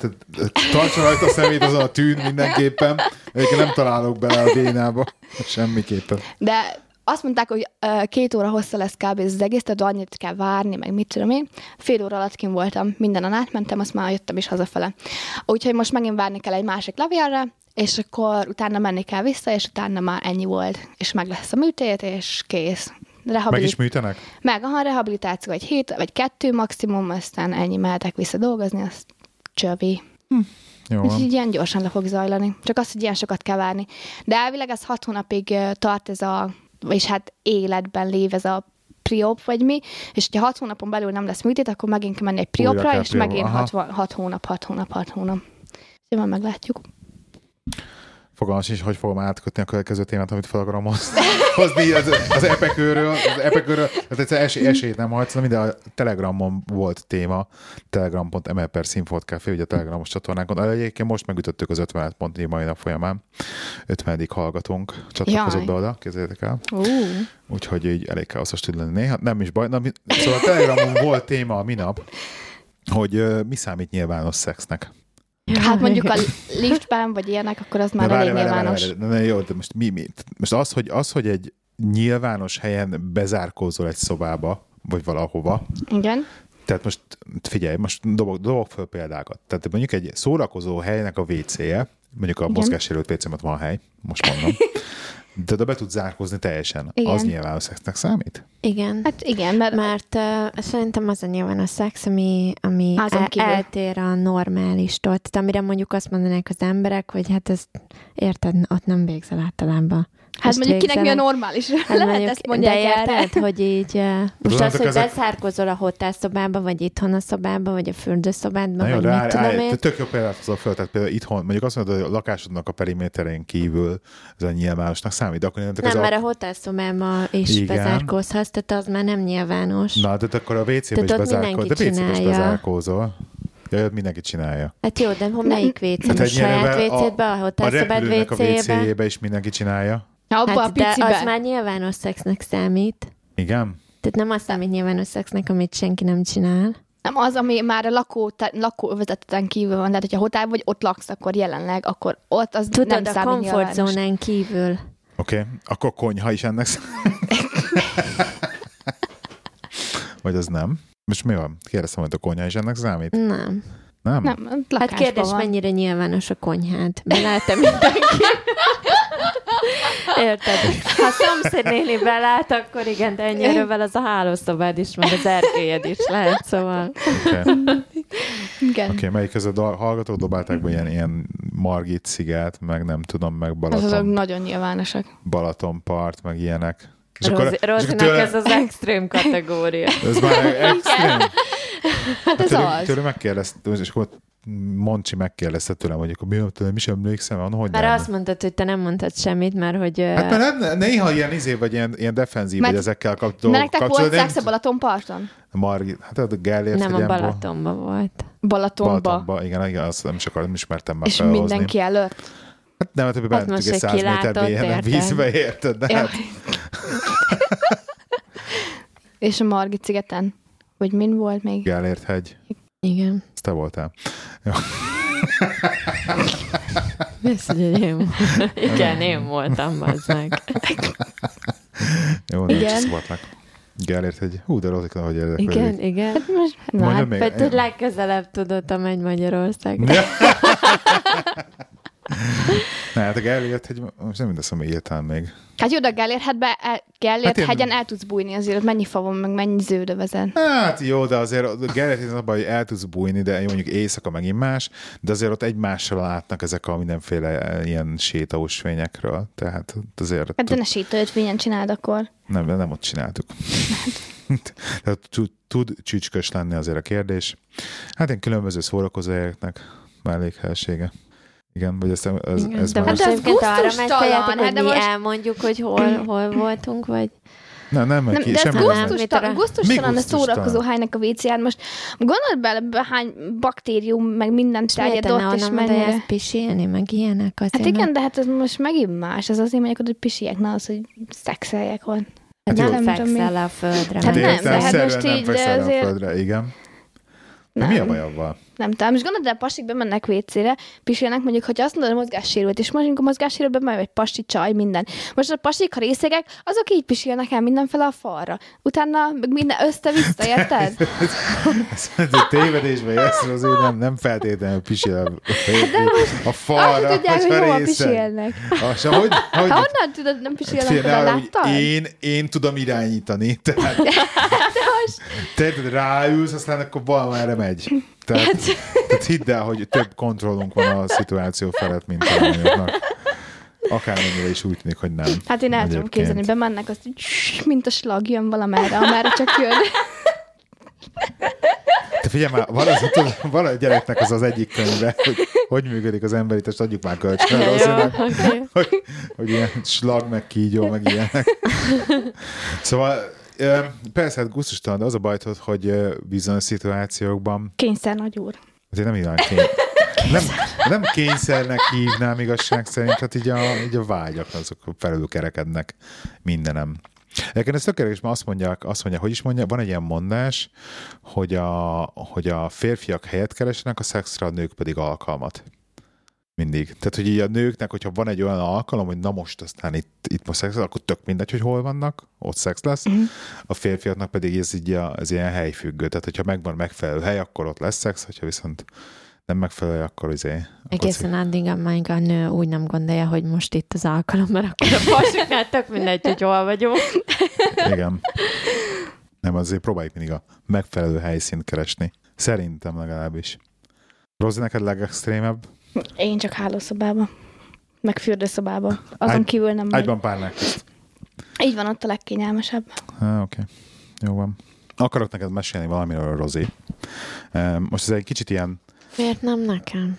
tartsa rajta a szemét azon a tűn mindenképpen. Egyébként nem találok bele a vénába. Semmiképpen. De azt mondták, hogy két óra hossza lesz kb. ez az egész, tehát annyit kell várni, meg mit tudom én. Fél óra alatt kim voltam, mindenen átmentem, azt már jöttem is hazafele. Úgyhogy most megint várni kell egy másik levélre, és akkor utána menni kell vissza, és utána már ennyi volt. És meg lesz a műtét, és kész. Meg Rehabilit- is műtenek? meg a rehabilitáció egy hét, vagy kettő maximum, aztán ennyi mehetek vissza dolgozni, azt csövi. Jó van. Úgyhogy ilyen gyorsan le fog zajlani. Csak az, hogy ilyen sokat kell várni. De elvileg ez hat hónapig tart ez a, vagyis hát életben lév ez a priop, vagy mi, és ha hat hónapon belül nem lesz műtét, akkor megint menni egy priopra, és priop, megint aha. hat, hat hónap, hat hónap, hat hónap. Majd meglátjuk. Fogalmam sincs, hogy fogom átkötni a következő témát, amit fel akarom hozni, az, az epekőről. Az epekőről. Hát egyszer esély, esélyt nem hagysz, de a Telegramon volt téma, telegram.ml per Színfolt Café, ugye a Telegramos csatornánkon. Egyébként most megütöttük az 50 pont mai nap folyamán. 50. hallgatónk csatlakozott Jaj. be oda, képzeljétek el. Uh. Úgyhogy így elég káoszos tud lenni néha. Nem is baj. Na, mi, szóval a Telegramon volt téma a minap, hogy ö, mi számít nyilvános szexnek. Hát mondjuk a liftben, vagy ilyenek, akkor az már Ne, elég várj, várj, nyilvános. várj, várj. Ne, jó, de most mi, mi? Most az, hogy, az, hogy egy nyilvános helyen bezárkózol egy szobába, vagy valahova, Igen. Tehát most figyelj, most dobok, dobok föl példákat. Tehát mondjuk egy szórakozó helynek a WC-je, mondjuk a Igen. mozgássérült wc van hely, most mondom, de oda be tud zárkózni teljesen. Igen. Az nyilvános szexnek számít? Igen. Hát igen, mert Mert uh, szerintem az a nyilván a szex, ami, ami Házon el, kívül. eltér a normálistól. Tehát amire mondjuk azt mondanák az emberek, hogy hát ezt érted, ott nem végzel általában. Hát Ezt mondjuk kinek mi a normális? Hát Lehet mondjuk, ezt mondják de erre. érted, hogy így uh, most az, hogy ezek- beszárkozol a hotelszobába, vagy itthon a szobába, vagy a fürdőszobádba, vagy de mit állj, tudom állj, én. tök jó példát hozol föl, tehát például itthon, mondjuk azt mondod, hogy a lakásodnak a periméterén kívül ez a nyilvánosnak számít, de akkor nem Nem, ez mert a... a hotelszobában is Igen. bezárkózhatsz, tehát az már nem nyilvános. Na, de akkor a WC-be is Tehát bezárkózol. De WC-be is bezárkózol. Ja, mindenki csinálja. Hát jó, de melyik WC? Hát a saját WC-be, a a hotelszobád repülőnek a WC-be? WC-jébe is mindenki csinálja. Abba a Hát, de picibe. az már nyilvános szexnek számít. Igen? Tehát nem azt számít nyilvános szexnek, amit senki nem csinál. Nem az, ami már a lakó, lakóvezeteten kívül van, tehát hogyha hotel vagy ott laksz, akkor jelenleg, akkor ott az Tudod, nem a számít nyilvános. komfortzónán kívül. Oké, okay. akkor konyha is ennek számít. Vagy az nem? Most mi van? Kérdeztem, hogy a konyha is ennek számít? Nem. Nem? Nem, Hát kérdés, van. mennyire nyilvános a konyhád? Belát-e mindenki? Érted? Ha szomszéd néni belát, akkor igen, de ennyi az a hálószobád is, meg az erkélyed is lehet, szóval. Oké, okay. Igen. okay, melyik ez a dal- hallgatók dobálták be ilyen, ilyen Margit szigát, meg nem tudom, meg Ez azok Balaton, nagyon nyilvánosak. Balatonpart, meg ilyenek. És Rozi, és akkor Rozinak tőle- ez az extrém kategória. Ez már extrém. Hát ez tőle, az. tőle megkérdezte, és akkor Moncsi megkérdezte tőlem, hogy akkor mi, tőlem is emlékszem, van, hogy Mert nem. azt mondtad, hogy te nem mondtad semmit, mert hogy... Hát mert nem, néha ilyen izé, vagy ilyen, ilyen defenzív, Mert- vagy ezekkel kap, Mert nektek volt szex a Balatonparton? Margit, hát a Gellért nem a hegyen volt. Balatonba. Balatonba, igen, igen, azt nem is akartam, ismertem már És felhozni. mindenki előtt. Hát nem, hát most bentük egy egy 100 méter mélyen, vízbe, érted? De hát, És a Margit szigeten? Vagy min volt még? Gellért hegy, Igen. ez te voltál. Ez ugye én Igen, én voltam, az meg. Jó, nem Igen. szabadlak. Gellért hegy. Hú, de Rozika, hogy érdeklődik. Igen, igen. Hát most, na, hát, még. Tudod, legközelebb tudod, a megy Ne, hát a Gellért hegy, most nem mindaz, ami írtál még. hát jó, de a Gellért, hát be, el, Gellért Hát én- hegyen el tudsz bújni azért, ott mennyi fa van, meg mennyi zöldövezet. Hát jó, de azért a Gellért hegyen abban, hogy el tudsz bújni, de jó, mondjuk éjszaka megint más, de azért ott egymással látnak ezek a mindenféle eh, ilyen sétausvényekről. Tehát azért Hát de ne sétaötvényen csináld akkor. Nem, nem ott csináltuk. Tehát tud, tud csücskös lenni azért a kérdés. Hát ilyen különböző szórakozóhelyeknek mellékhelsége. Igen, vagy ez, ez, Igen, ez de már... Hát ez arra megfeleltek, hát hogy de mi most- elmondjuk, hogy hol, hol voltunk, vagy... Nem, nem, Nem, ki, de ez gusztustalan, gusztustalan a szórakozó helynek a WC-ján. Most gondold bele, be hány baktérium, meg miért terjed ott, és mennyire. ezt pisilni, meg ilyenek azért. Hát igen, de hát ez most megint más. Ez azért oda, hogy pisiek, na az, hogy szexeljek ott. Hát nem fekszel a földre. Hát nem, de hát most így, de azért- földre, igen. Nem. mi a baj avval? Nem tudom, most gondolod, de a pasik bemennek WC-re, pisilnek, mondjuk, hogy azt mondod, hogy mozgássérült, és mondjuk a mozgássérültben majd egy pasi csaj, minden. Most a pasik, ha részegek, azok így pisilnek el mindenfele a falra. Utána meg minden össze-vissza, érted? Ez egy tévedésbe jössz, azért nem, nem feltétlenül pisil a, a Azt falra, tudják, hogy hova pisilnek. Az, hogy, hogy, Ha honnan tudod, nem pisilnek Hát Figyelj, oda, láttad? én, én tudom irányítani. Tehát, te ráülsz, aztán akkor valamerre megy. Tehát, Hát- tehát hidd el, hogy több kontrollunk van a szituáció felett, mint a lányoknak. Akármennyire is úgy tűnik, hogy nem. Hát én el tudom képzelni, bemennek, azt így, mint a slag jön valamerre, amerre csak jön. Te figyelj már, van, az, van a gyereknek az az egyik könyve, hogy hogy működik az emberi test, adjuk már kölcsön. Jó, Rosszinak, oké. hogy, hogy ilyen slag, meg kígyó, meg ilyenek. Szóval persze, hát gusztustalan, de az a baj, hogy bizonyos szituációkban Kényszer nagy úr. azért nem ilyen kény... Nem, nem kényszernek hívnám igazság szerint, hát így a, így a vágyak azok felülkerekednek mindenem. Egyébként ez tökéletes, mert azt mondják, azt mondják, hogy is mondják, van egy ilyen mondás, hogy a, hogy a férfiak helyet keresnek, a szexre a nők pedig alkalmat. Mindig. Tehát, hogy így a nőknek, hogyha van egy olyan alkalom, hogy na most aztán itt, itt most szex, lesz, akkor tök mindegy, hogy hol vannak, ott szex lesz. Uh-huh. A férfiaknak pedig ez, így a, ez ilyen helyfüggő. Tehát, hogyha megvan megfelelő hely, akkor ott lesz szex, hogyha viszont nem megfelelő, akkor izé... Akkor Egészen addig, amíg a nő úgy nem gondolja, hogy most itt az alkalom, mert akkor a pasiknál tök mindegy, hogy hol vagyunk. Igen. Nem, azért próbáljuk mindig a megfelelő helyszínt keresni. Szerintem legalábbis. Rozi, neked legextrémebb? Én csak hálószobába. Meg fürdőszobába. Azon Ágy- kívül nem. Ágyban párnák. Így van ott a legkényelmesebb. Ah, oké. Okay. Jó van. Akarok neked mesélni valamiről, Rozi. Most ez egy kicsit ilyen... Miért nem nekem?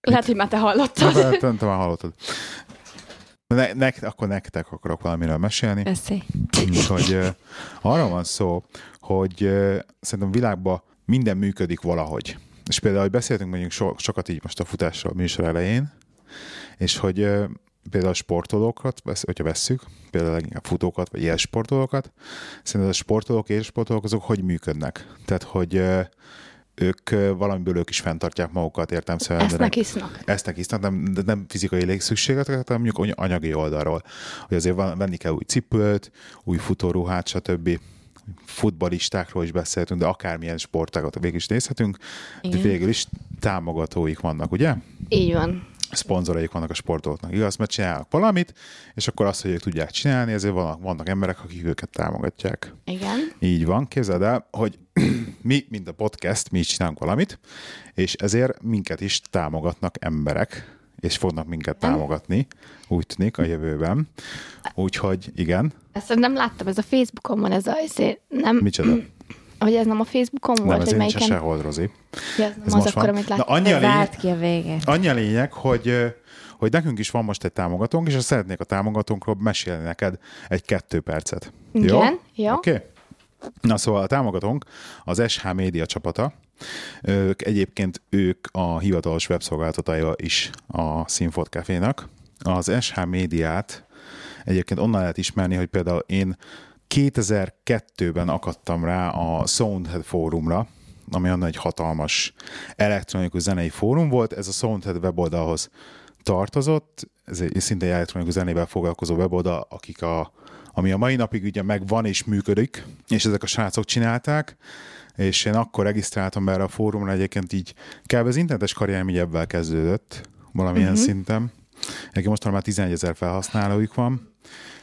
Lehet, hogy már te hallottad. Nem, nem, te már hallottad. Ne, ne, akkor nektek akarok valamiről mesélni. Beszélj. hogy ö, arra van szó, hogy ö, szerintem a világban minden működik valahogy. És például, hogy beszéltünk mondjuk so, sokat így most a futásról a műsor elején, és hogy ö, például a sportolókat, hogyha vesszük, például leginkább futókat, vagy ilyen sportolókat, szerintem a sportolók és sportolók azok hogy működnek. Tehát, hogy ö, ők valamiből ők is fenntartják magukat, értem szerint. Esznek, isznak. Esznek, isznak, nem, nem fizikai légszükségletek, hanem mondjuk anyagi oldalról. Hogy azért venni kell új cipőt, új futóruhát, stb. Futballistákról is beszéltünk, de akármilyen sportágat végül is nézhetünk, de Igen. végül is támogatóik vannak, ugye? Így van. szponzoraik vannak a sportolóknak, igaz? Mert csinálnak valamit, és akkor azt, hogy ők tudják csinálni, ezért vannak, vannak emberek, akik őket támogatják. Igen. Így van, képzeld el, hogy mi, mint a podcast, mi is csinálunk valamit, és ezért minket is támogatnak emberek, és fognak minket támogatni, úgy tűnik a jövőben. Úgyhogy igen, Ezt nem láttam, ez a Facebookon van ez a, izé- nem, micsoda? hogy ez nem a Facebookon Nem, volt, ez hogy nincs melyiken. sehol, Rozi. Ja, ez nem Ez az most akkor, van. amit Na, láttam. annyi a lényeg, várt ki a véget. Annyi a lényeg, hogy, hogy nekünk is van most egy támogatónk, és azt szeretnék a támogatónkról mesélni neked egy kettő percet. Jó? Igen, jó. Oké? Okay? Na szóval a támogatónk az SH Média csapata. Ők, egyébként ők a hivatalos webszolgáltatója is a Színfot Cafénak. Az SH Médiát egyébként onnan lehet ismerni, hogy például én 2002-ben akadtam rá a Soundhead fórumra, ami onnan egy hatalmas elektronikus zenei fórum volt. Ez a Soundhead weboldalhoz tartozott, ez egy szinte egy elektronikus zenével foglalkozó weboldal, akik a, ami a mai napig ugye megvan és működik, és ezek a srácok csinálták, és én akkor regisztráltam be erre a fórumra, egyébként így kb. az internetes karrierem így ebben kezdődött, valamilyen uh-huh. szinten. Egyébként most már 11 ezer felhasználóik van,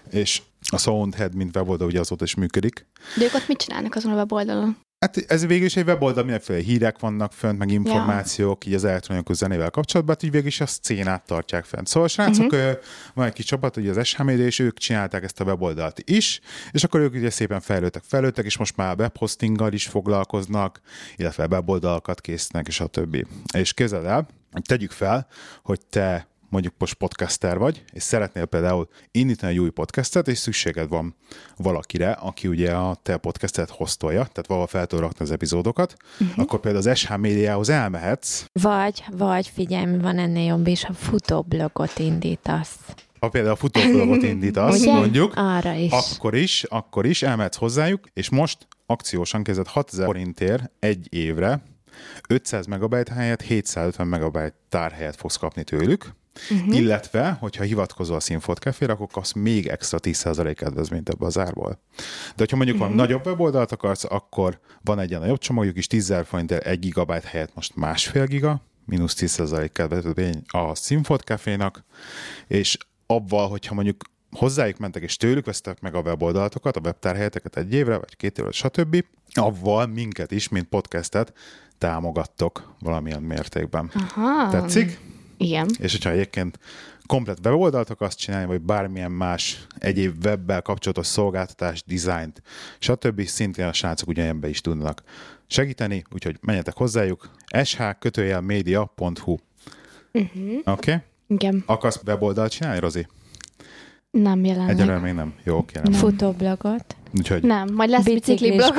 és a Soundhead, mint weboldal ugye azóta is működik. De ők ott mit csinálnak azon a weboldalon? Hát ez végül is egy weboldal, mindenféle hírek vannak fönt, meg információk, így az elektronikus zenével kapcsolatban, hát így végül is a szcénát tartják fent. Szóval srácok, uh-huh. van egy kis csapat, ugye az SH Media, és ők csinálták ezt a weboldalt is, és akkor ők ugye szépen fejlődtek, fejlődtek, és most már webhostinggal is foglalkoznak, illetve weboldalakat készítenek, és a többi. És képzeld el, tegyük fel, hogy te mondjuk most podcaster vagy, és szeretnél például indítani egy új podcastet, és szükséged van valakire, aki ugye a te podcastet hoztolja, tehát valahol fel tudod rakni az epizódokat, uh-huh. akkor például az SH médiához elmehetsz, Vagy, vagy figyelj, van ennél jobb is, ha futóblogot indítasz. ha például a futóblogot indítasz, mondjuk, Arra is. akkor is, akkor is elmehetsz hozzájuk, és most akciósan kezdett 6000 forintért egy évre 500 megabyte helyett 750 megabyte tárhelyet fogsz kapni tőlük, uh-huh. illetve, hogyha hivatkozol a Színfolt Café-re, akkor kapsz még extra 10% kedvezményt ebbe az árból. De hogyha mondjuk uh-huh. van nagyobb weboldalt akarsz, akkor van egy ilyen nagyobb csomagjuk is, 10 000 forintért 1 gigabyte helyett most másfél giga, mínusz 10% kedvezmény a Színfolt Cafénak, és abval, hogyha mondjuk hozzájuk mentek, és tőlük vesztek meg a weboldalatokat, a webtárhelyeteket egy évre, vagy két évre, stb., avval minket is, mint podcastet támogattok valamilyen mértékben. Aha. Tetszik? Igen. És hogyha egyébként komplet weboldalt akarsz csinálni, vagy bármilyen más egyéb webbel kapcsolatos szolgáltatás, dizájnt, stb. szintén a srácok ugyanebbe is tudnak segíteni, úgyhogy menjetek hozzájuk sh-media.hu uh-huh. Oké? Okay? Igen. Akarsz weboldalt csinálni, Rozi? Nem jelenleg. Egyelőre még nem. Jó, kérem. Futóblogot. Úgyhogy Nem, majd lesz bicikli blog.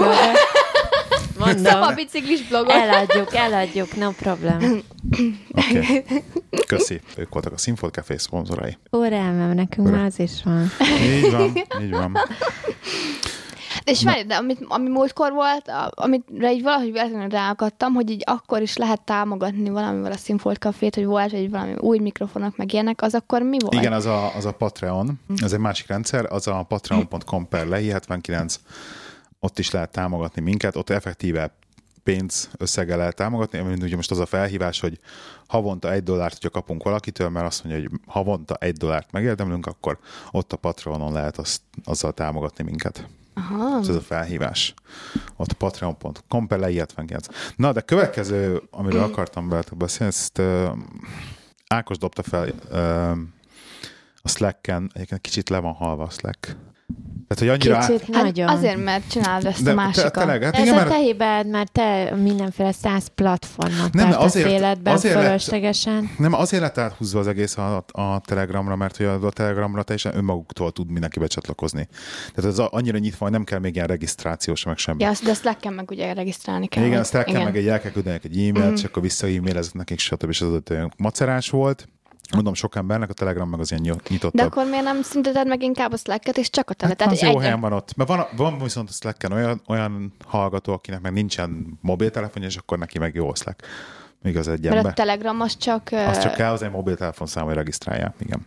Mondom. a Mondom, biciklis blogot. eladjuk, eladjuk, no problem. Oké. Okay. Köszi. Ők voltak a Színfolt Café szponzorai. Órám, nekünk Ura. már az is van. Így van, így van. És várj, de amit, ami múltkor volt, a, amire így valahogy véletlenül ráakadtam, hogy így akkor is lehet támogatni valamivel a Színfolt Cafét, hogy volt, hogy valami új mikrofonok meg ilyenek, az akkor mi volt? Igen, az a, az a Patreon, ez egy másik rendszer, az a patreon.com per lehi 79, ott is lehet támogatni minket, ott effektíve pénz összeggel lehet támogatni, ami ugye most az a felhívás, hogy havonta egy dollárt, hogyha kapunk valakitől, mert azt mondja, hogy havonta egy dollárt megérdemlünk, akkor ott a Patreonon lehet azt, azzal támogatni minket. Aha. Ez a felhívás. Ott patreon.com per lehi 79. Na, de következő, amiről akartam veletek beszélni, ezt uh, Ákos dobta fel uh, a Slack-en, egyébként kicsit le van halva a Slack. Tehát, hogy annyira... Kicsit Hát nagyon. azért, mert csinálod ezt de a te, másikat. tényleg, hát Ez igen, a mert te hibád, mert te mindenféle száz platformot Nem, tartasz azért- életben azért lett- fölöslegesen. nem, azért lett áthúzva az egész a, a Telegramra, mert hogy a Telegramra teljesen önmaguktól tud mindenki becsatlakozni. Tehát ez annyira nyitva, hogy nem kell még ilyen regisztrációs, meg semmi. Ja, azt- de Slack-en meg ugye regisztrálni kell. Igen, azt el kell meg egy el kell küldenek egy e-mailt, mm. csak akkor vissza-e-mailezett nekik, stb. És az macerás volt. Mondom, sok embernek a Telegram meg az ilyen nyit- nyitottabb. De akkor miért nem szünteted meg inkább a Slack-et, és csak a tele? Hát az jó egy- helyen van ott. Mert van, van viszont a Slack-en olyan, olyan hallgató, akinek meg nincsen mobiltelefonja, és akkor neki meg jó a Slack. Míg az egy Mert a. Telegram az csak... ö, Azt csak kell az egy mobiltelefon számra hogy regisztrálják, igen.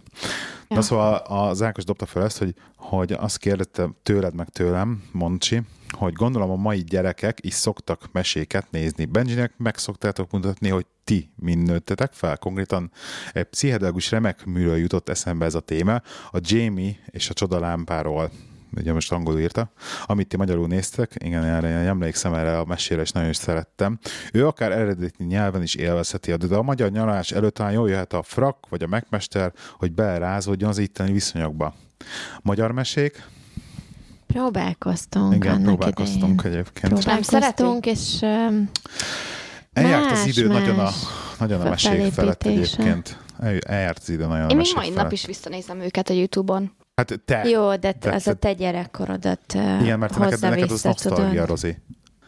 Ja. Na szóval az Ákos dobta fel ezt, hogy, hogy azt kérdezte tőled meg tőlem, Moncsi, hogy gondolom a mai gyerekek is szoktak meséket nézni. Benjinek meg szoktátok mutatni, hogy ti mind nőttetek fel. Konkrétan egy pszichedelikus remek műről jutott eszembe ez a téma. A Jamie és a csodalámpáról ugye most angolul írta, amit ti magyarul néztek, igen, erre én emlékszem erre a mesére, és nagyon is szerettem. Ő akár eredeti nyelven is élvezheti, de a magyar nyaralás előtt talán jól jöhet a frak, vagy a megmester, hogy belerázódjon az itteni viszonyokba. Magyar mesék? Próbálkoztunk Igen, próbálkoztunk idején. egyébként. Próbálkoztunk, és um, Eljárt az Más, idő nagyon a, más nagyon a mesék felett egyébként. El- Eljárt az idő nagyon a Én még mesék mai felett. nap is visszanézem őket a Youtube-on. Hát te. jó, de, de- de az a te gyerekkorodat uh, Igen, mert te neked, neked az nosztalgia. Rozi.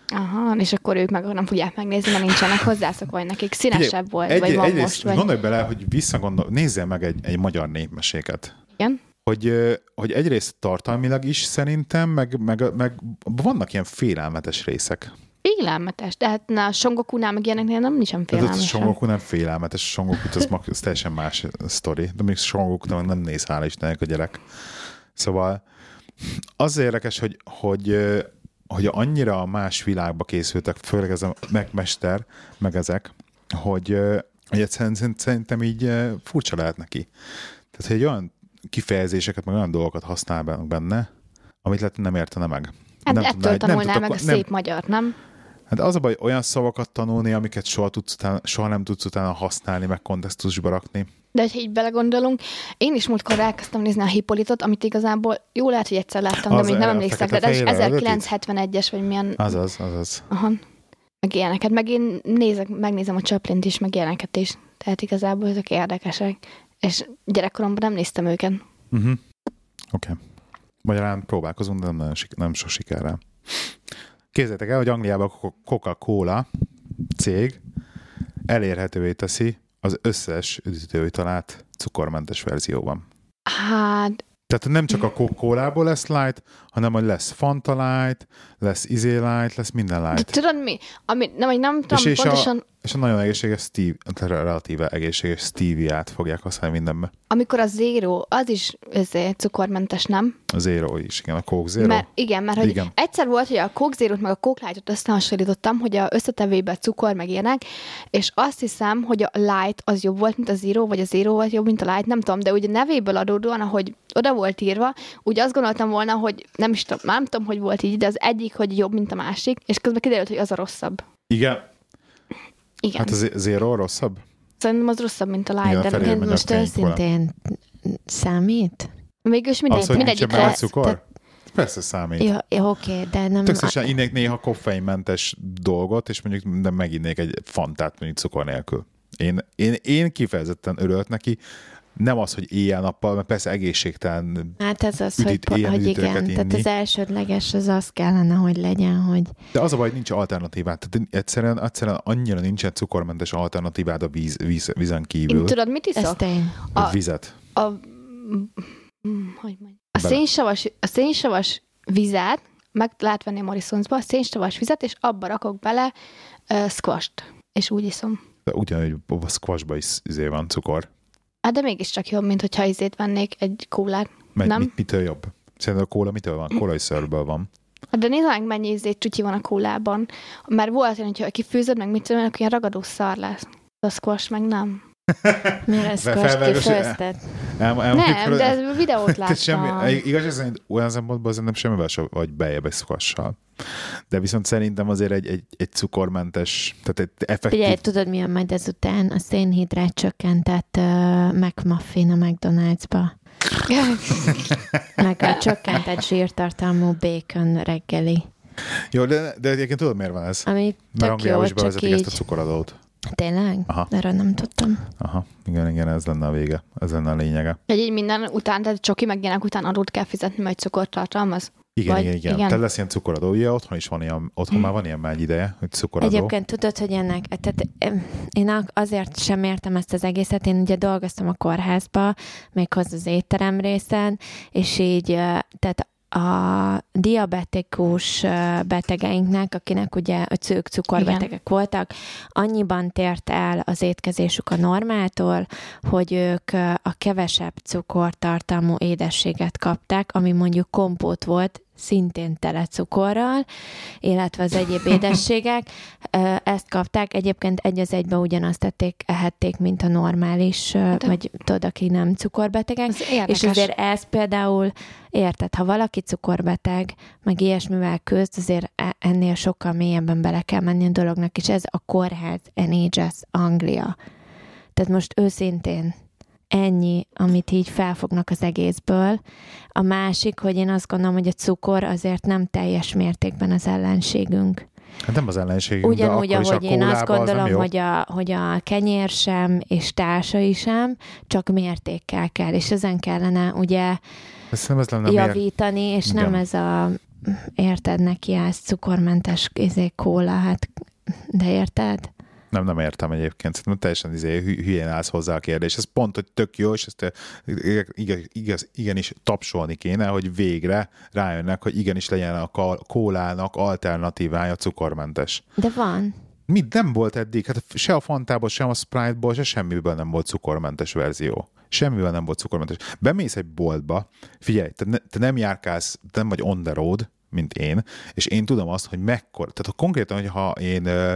Aha, és akkor ők meg nem fogják megnézni, mert nincsenek hozzászokva, hogy nekik színesebb volt, vagy van egyrészt most, vagy... gondolj bele, hogy visszagondol, nézzél meg egy, egy magyar népmeséket. Igen? Hogy, hogy egyrészt tartalmilag is szerintem, meg, meg, meg vannak ilyen félelmetes részek. Félelmetes, de hát na, a Songokunál meg ilyeneknél nem a félelmetes. Son Goku nem félelmetes, a Son Goku az, az teljesen más sztori. De még Son Goku nem néz, hála Istennek a gyerek. Szóval az érdekes, hogy, hogy, hogy annyira a más világba készültek, főleg ez a megmester, meg ezek, hogy, hogy egyszerűen szerint- szerintem így furcsa lehet neki. Tehát, hogy egy olyan kifejezéseket, meg olyan dolgokat használ benne, amit lehet nem értene meg. Hát nem ettől tudná- nem tanulnál tudta- meg a nem- szép magyar, nem? Hát az a baj, olyan szavakat tanulni, amiket soha, tudsz utána, soha nem tudsz utána használni, meg kontextusba rakni. De hogyha így belegondolunk, én is múltkor elkezdtem nézni a Hippolytot, amit igazából jó lehet, hogy egyszer láttam, de Az, még nem emlékszek, de ez is fekete-fehér 1971-es, vagy milyen Azaz, azaz. Aha. Meg ilyeneket. Meg én nézek, megnézem a Chaplin-t is, meg ilyeneket is. Tehát igazából ezek érdekesek. És gyerekkoromban nem néztem őket. Uh-huh. Oké. Okay. Magyarán próbálkozunk, de nem, nem so sikerrel. Képzeljétek el, hogy Angliában a Coca-Cola cég elérhetővé teszi az összes üdítőitalát cukormentes verzióban. Hát, Tehát nem csak a Coca-Colából lesz light, hanem hogy lesz Fanta light, lesz Izé light, lesz minden de light. tudod mi? Ami, nem, nem tudom, és, pontosan, a, és a nagyon egészséges Steve, relatíve egészséges Stevie-át fogják használni mindenbe. amikor a Zero, az is ezért cukormentes, nem? A Zero is, igen, a Coke Zero. Mert, igen, mert hogy Igen. egyszer volt, hogy a Coke Zero-t meg a Coke Light-ot összehasonlítottam, hogy a összetevőben cukor meg ilyenek, és azt hiszem, hogy a Light az jobb volt, mint a Zero, vagy a Zero volt jobb, mint a Light, nem tudom, de ugye nevéből adódóan, ahogy oda volt írva, úgy azt gondoltam volna, hogy nem is tudom, nem tudom, hogy volt így, de az egyik, hogy jobb, mint a másik, és közben kiderült, hogy az a rosszabb. Igen, Igen, hát hát a Zero rosszabb? szerintem az rosszabb, mint a Light, de felé a most. Őszintén számít? mégis mindegy, Az, hogy benne te- cukor? Persze számít. Jó, jó oké, de nem... Tök szívesen innék néha koffeinmentes dolgot, és mondjuk de meginnék egy fantát mondjuk cukor nélkül. Én, én, én kifejezetten örülök neki, nem az, hogy éjjel-nappal, mert persze egészségtelen, Hát ez az, üdít- hogy, hogy igen, tehát inni. az elsődleges az az kellene, hogy legyen, hogy de az a baj, hogy nincs alternatívát. Tehát egyszerűen, egyszerűen annyira nincsen cukormentes alternatívád a víz, víz, vízen kívül, Én tudod, mit iszok? tény. a a- vizet. a, hogy a szénsavas, a szénsavas vizet, meg lehet venni a Morrisonsba, a szénsavas vizet, és abba rakok bele uh, squasht, és úgy iszom. De ugyanúgy a squashba is izé van cukor. Hát de mégiscsak jobb, mint hogyha izét vennék egy kólát. Mert Nem? mit, mitől jobb? Szerintem a kóla mitől van? Kólai szörből van. Hát de nézd meg, mennyi izét csutyi van a kólában. Mert volt olyan, hogyha kifőzöd, meg mit tudom, akkor ilyen ragadó szar lesz. A squash meg nem. Most felvágos- kifőzted. El, el, Nem, de ez videót Tehát semmi, láttam. igaz, szerint olyan szempontból szerintem semmivel sem vagy bejebb egy szukassal. De viszont szerintem azért egy, egy, egy cukormentes, tehát egy effektív... Figyelj, tudod, mi jön majd ezután? A szénhidrát csökkentett uh, McMuffin a McDonald'sba. Meg a csökkentett zsírtartalmú bacon reggeli. Jó, de, de egyébként tudod, miért van ez? Ami Mert Angliában is csak bevezetik így. ezt a cukoradót. Tényleg? Aha. Erről nem tudtam. Aha, igen, igen, ez lenne a vége. Ez lenne a lényege. Hogy így minden után, tehát csoki meg ilyenek után adót kell fizetni, majd cukort tartalmaz. Igen, Vagy- igen, igen, igen. Tehát lesz ilyen cukoradó. Ugye otthon is van ilyen, otthon már van ilyen már egy ideje, hogy cukoradó. Egyébként tudod, hogy ennek, tehát én ak- azért sem értem ezt az egészet, én ugye dolgoztam a kórházba, méghozzá az étterem részen, és így, tehát a diabetikus betegeinknek, akinek ugye a ők cukorbetegek voltak, annyiban tért el az étkezésük a normától, hogy ők a kevesebb cukortartalmú édességet kapták, ami mondjuk kompót volt, szintén tele cukorral, illetve az egyéb édességek. Ezt kapták, egyébként egy az egybe ugyanazt tették, ehették, mint a normális, De- vagy tudod, aki nem cukorbetegek. Érdekes. És azért ez például, érted, ha valaki cukorbeteg, meg ilyesmivel küzd, azért e- ennél sokkal mélyebben bele kell menni a dolognak, és ez a kórház NHS Anglia. Tehát most őszintén ennyi, amit így felfognak az egészből. A másik, hogy én azt gondolom, hogy a cukor azért nem teljes mértékben az ellenségünk. Hát nem az ellenségünk, Ugyanúgy, de akkor ahogy is a én azt az nem gondolom, jó. hogy a, hogy a kenyér sem, és társai sem, csak mértékkel kell, és ezen kellene ugye nem ez lenne miért? javítani, és nem Igen. ez a, érted, neki ez cukormentes izé, kóla, hát, de érted? Nem, nem értem egyébként. Szerintem teljesen izé, hü- hülyén állsz hozzá a kérdés. Ez pont, hogy tök jó, és ezt eh, igaz, igaz, igenis tapsolni kéne, hogy végre rájönnek, hogy igenis legyen a kólának alternatívája cukormentes. De van. Mit nem volt eddig? Hát se a Fantából, sem a Sprite-ból, se semmiből nem volt cukormentes verzió. Semmivel nem volt cukormentes. Bemész egy boltba, figyelj, te, ne, te nem járkálsz, te nem vagy on the road, mint én, és én tudom azt, hogy mekkora, tehát ha konkrétan, hogyha én ö,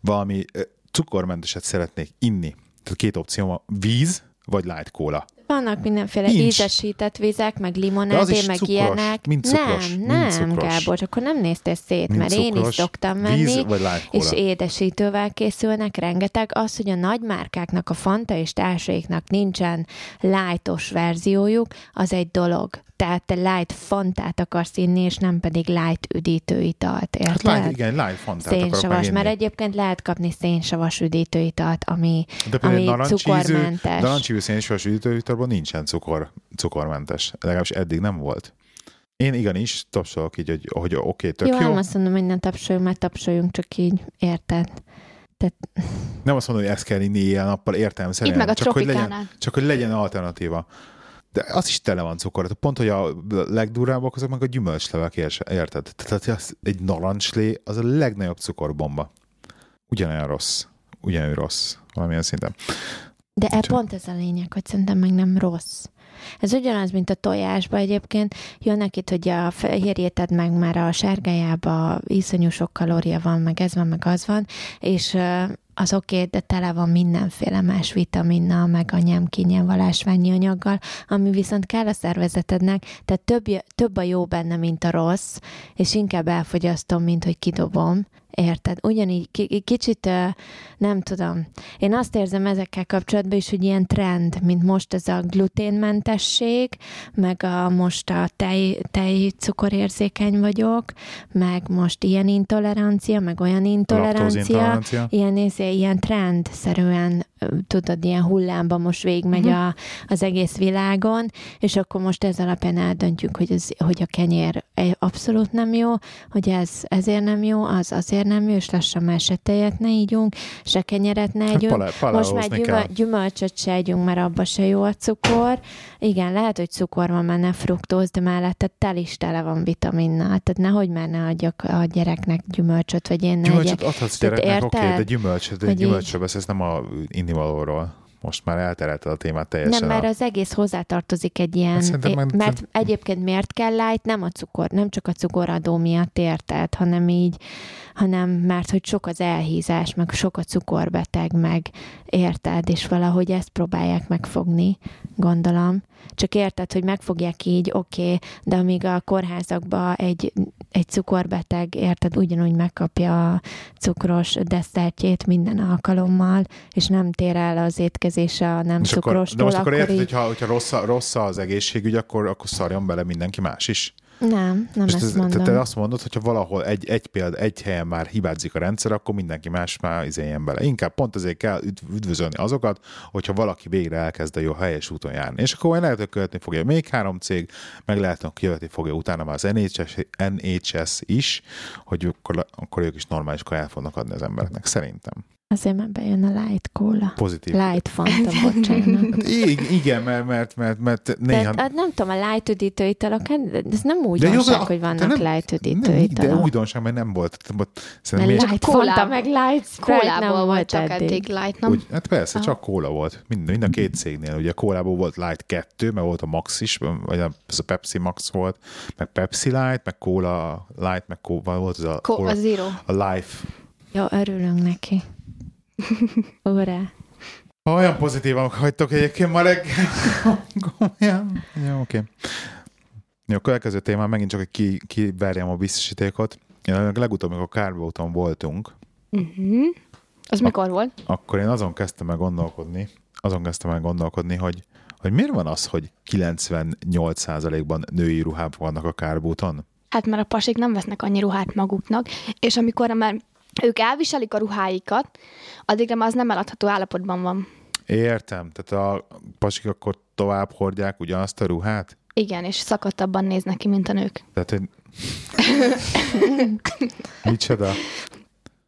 valami cukormenteset szeretnék inni, tehát két opció van, víz vagy light cola. Vannak mindenféle Nincs. ízesített vizek, meg limonádé, meg cukros, ilyenek. mind cukros, nem, mind nem, cukros. Gábor, akkor nem néztél szét, Mind mert én is cukros, szoktam Víz venni. vagy és édesítővel készülnek rengeteg. Az, hogy a nagy márkáknak, a Fanta és társaiknak nincsen lightos verziójuk, az egy dolog. Tehát te light Fantát akarsz inni, és nem pedig light üdítőitalt, Hát érted? light, igen, light fantát Szénsavas, mert egyébként lehet kapni szénsavas üdítőitalt, ami, De ami cukormentes. narancsízű szénsavas üdítővitorban nincsen cukor, cukormentes. Legalábbis eddig nem volt. Én igenis tapsolok így, hogy, hogy oké, okay, tök jó, jó. nem azt mondom, hogy nem tapsoljunk, mert tapsoljunk csak így, érted? Nem azt mondom, hogy ezt kell inni éjjel-nappal, értem Itt meg a csak hogy, legyen, csak hogy legyen alternatíva. De az is tele van cukor. Tehát Pont, hogy a legdurvábbak azok meg a gyümölcslevek, érted? Tehát az, egy narancslé az a legnagyobb cukorbomba. Ugyanolyan rossz. Ugyanolyan rossz. Valamilyen szinten. De e Csak- pont ez a lényeg, hogy szerintem meg nem rossz. Ez ugyanaz, mint a tojásba egyébként. Jönnek itt, hogy a fehérjéted meg már a sárgájába iszonyú sok kalória van, meg ez van, meg az van, és az oké, okay, de tele van mindenféle más vitaminnal, meg a nyemkinyelv ásványi anyaggal, ami viszont kell a szervezetednek, tehát több, több a jó benne, mint a rossz, és inkább elfogyasztom, mint hogy kidobom. Érted? Ugyanígy ki- kicsit, nem tudom, én azt érzem ezekkel kapcsolatban is, hogy ilyen trend, mint most ez a gluténmentesség, meg a most a tej, tej cukorérzékeny vagyok, meg most ilyen intolerancia, meg olyan intolerancia, ilyen, izé, ilyen trendszerűen, tudod, ilyen hullámban most végigmegy Mhm. a, az egész világon, és akkor most ez alapján eldöntjük, hogy, ez, hogy a kenyér egy- abszolút nem jó, hogy ez ezért nem jó, az azért nem és lassan már se tejet ne ígyunk, se kenyeret ne Hát együnk. pale, Most már gyümöl, gyümölcsöt se együnk, mert abba se jó a cukor. Igen, lehet, hogy cukor van benne, fruktóz, de mellette tel is tele van vitaminnal. Tehát nehogy már ne adjak a gyereknek gyümölcsöt, vagy én ne Gyümölcsöt adhatsz gyereknek, oké, okay, de gyümölcsöt, gyümölcsről beszélsz, nem a innivalóról. Most már elterelted a témát teljesen. Nem, mert a... az egész hozzátartozik egy ilyen, Hát szerintem meg- mert egyébként miért kell light? Nem a cukor, nem csak a cukoradó miatt érted, hanem így, hanem mert hogy sok az elhízás, meg sok a cukorbeteg, meg érted, és valahogy ezt próbálják megfogni, gondolom. Csak érted, hogy megfogják így, oké, okay, de amíg a kórházakban egy, egy cukorbeteg, érted, ugyanúgy megkapja a cukros desszertjét minden alkalommal, és nem tér el az étkezése a nem És akkor, cukrostól, de most akkor érted, így... hogyha, hogyha rossz, a- rossz az egészségügy, akkor, akkor szarjon bele mindenki más is. Nem, nem És ezt ez- mondom. te, te azt mondod, hogyha valahol egy, egy példa, egy helyen már hibázik a rendszer, akkor mindenki más már izéljen bele. Inkább pont ezért kell üdv- üdvözölni azokat, hogyha valaki végre elkezd a jó helyes úton járni. És akkor lehet, hogy követni fogja még három cég, meg lehet, hogy követni fogja utána már az NHS, NHS is, hogy akkor, akkor ők is normális kaját fognak adni az embereknek. Szerintem. Azért már bejön a light cola. Pozitív. Light Fanta, bocsánat. Í- igen, mert, mert, mert, mert néha... De, nem tudom, a light üdítő italok, hát ez nem úgy jó, de- hogy de vannak nem- light üdítő nem, de italok. újdonság, mert nem volt. szerintem Mert light Kólá- Fanta, meg light Sprite nem Kólából volt volt csak eddig. eddig light, nem? Úgy, hát persze, Aha. csak kóla volt. Mind, mind a két cégnél. Ugye a kólából volt Light 2, meg volt a Max is, vagy a, ez a Pepsi Max volt, meg Pepsi Light, meg Cola Light, meg kóla, volt az a, Ko- Cola, a Zero. a Life. Jó, örülünk neki. Ura. Olyan pozitívan hagytok egyébként ma reggel. Komolyan. Jó, oké. Jó, a következő témán megint csak, hogy ki, kiverjem a biztosítékot. Én a legutóbb, amikor Kárbóton voltunk, Uh-huh. Az mikor volt? akkor én azon kezdtem el gondolkodni, azon kezdtem el gondolkodni, hogy, hogy miért van az, hogy 98%-ban női ruhák vannak a kárbúton? Hát mert a pasik nem vesznek annyi ruhát maguknak, és amikor már ők elviselik a ruháikat, addigra már az nem eladható állapotban van. Értem, tehát a pasik akkor tovább hordják ugyanazt a ruhát? Igen, és szakadtabban néznek ki, mint a nők. Tehát, hogy... Micsoda?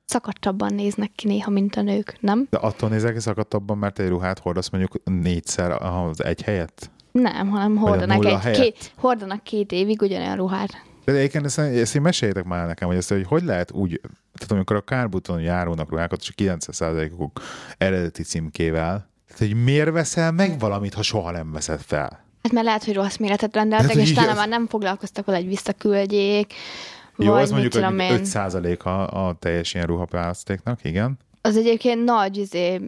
Szakadtabban néznek ki néha, mint a nők, nem? De attól nézek ki szakadtabban, mert egy ruhát hordasz mondjuk négyszer az egy helyet? Nem, hanem hordanak, egy, helyett? két, hordanak két évig ugyanolyan ruhát. De egyébként ezt, ezt én meséljétek már nekem, hogy, ezt, hogy hogy lehet úgy, tehát amikor a kárbuton járónak ruhákat, és 90%-uk eredeti címkével, tehát hogy miért veszel meg valamit, ha soha nem veszed fel? Hát mert lehet, hogy rossz méretet rendeltek, Hát, és talán az- már nem foglalkoztak vele, hogy visszaküldjék. Jó, vagy az mondjuk, hogy tudom én. 5% a, a teljes ilyen ruhaválasztéknak, igen. Az egyébként nagy, izé,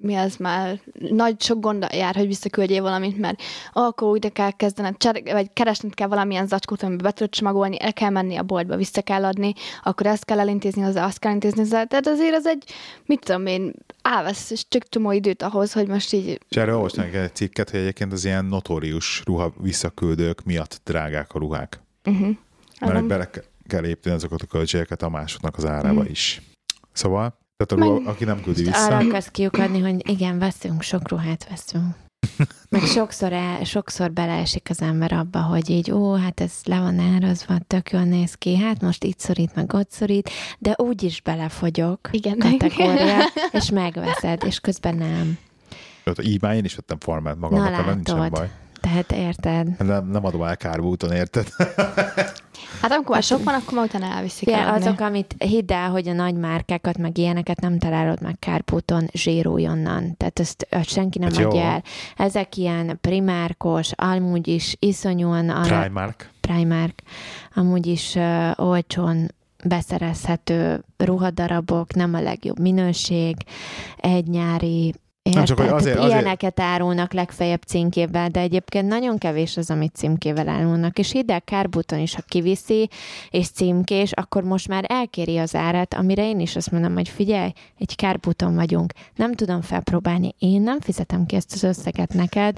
mi az már, nagy sok gond jár, hogy visszaküldjél valamit, mert akkor úgy kell kezdened, cser- vagy keresned kell valamilyen zacskót, amiben be tudod csomagolni, el kell menni a boltba, vissza kell adni, akkor ezt kell elintézni hozzá, azt kell elintézni hozzá. Tehát azért az egy, mit tudom én, elvesz és tök csomó időt ahhoz, hogy most így, És erről olvastam egy cikket, hogy egyébként az ilyen notórius ruha visszaküldők miatt drágák a ruhák. uh-huh. Mert bele ke- kell építeni azokat a költségeket a másoknak az árába Mhm. is. Szóval, tehát a ruha, aki nem küldi vissza, Arra akarsz kiukadni, hogy igen, veszünk, sok ruhát veszünk. Meg sokszor, el, sokszor beleesik az ember abba, hogy így, ó, hát ez le van árazva, tök jól néz ki, hát most itt szorít, meg ott szorít, de úgy is belefogyok Igen. kategória, és megveszed, és közben nem. Így már én is vettem farmát magamnak, Na, ebben nincsen látod. baj. Tehát érted? Nem, nem adom el kárbúton, érted? Hát amikor már sok van, akkor már utána elviszik Igen, eladni. azok, amit hidd el, hogy a nagy márkákat, meg ilyeneket nem találod meg kárpóton onnan. Tehát ezt, azt senki nem Hát jó. adja el. Ezek ilyen primárkos, amúgy is iszonyúan arra, Primark. Primark, amúgy is uh, olcsón beszerezhető ruhadarabok, nem a legjobb minőség, egy nyári Érted? csak, hogy azért- azért- Ilyeneket árulnak legfeljebb címkével, de egyébként nagyon kevés az, amit címkével árulnak. És ide Kárbuton is, ha kiviszi, és címkés, akkor most már elkéri az árat, amire én is azt mondom, hogy figyelj, egy Kárbuton vagyunk, nem tudom felpróbálni, én nem fizetem ki ezt az összeget neked,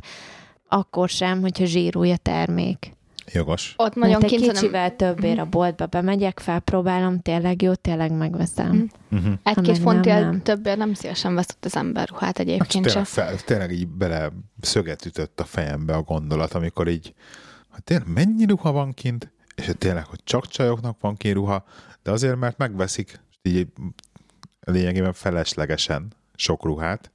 akkor sem, hogyha zsírúj a termék. Jogos. Ott nagyon Mert kint, hanem kicsivel többért a boltba bemegyek, felpróbálom, tényleg jó, tényleg megveszem. Mhm. Uh-huh. egy-két fontért többért nem szívesen veszett az ember ruhát Hát egyébként tényleg, sem. fel, tényleg így bele szöget ütött a fejembe a gondolat, amikor így, hogy tényleg mennyi ruha van kint, és hogy tényleg, hogy csak csajoknak van kint ruha, de azért, mert megveszik, így lényegében feleslegesen sok ruhát.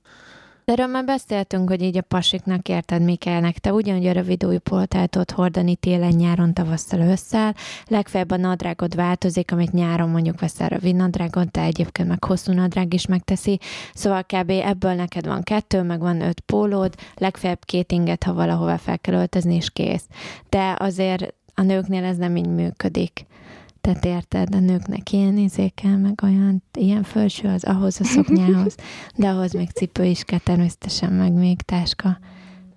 De erről már beszéltünk, hogy így a pasiknak érted, mi kellnek. Te ugyanúgy a rövid újpoltát tudod hordani télen, nyáron, tavasszal, ősszel. Legfeljebb a nadrágod változik, amit nyáron mondjuk veszel rövid nadrágot, de egyébként meg hosszú nadrág is megteszi. Szóval kb. ebből neked van kettő, meg van öt pólód, legfeljebb két inget, ha valahova fel kell öltözni, és kész. De azért a nőknél ez nem így működik. Tehát érted, a nőknek ilyen izé kell, meg olyan, ilyen felső az ahhoz a szoknyához, de ahhoz még cipő is kell természetesen, meg még táska,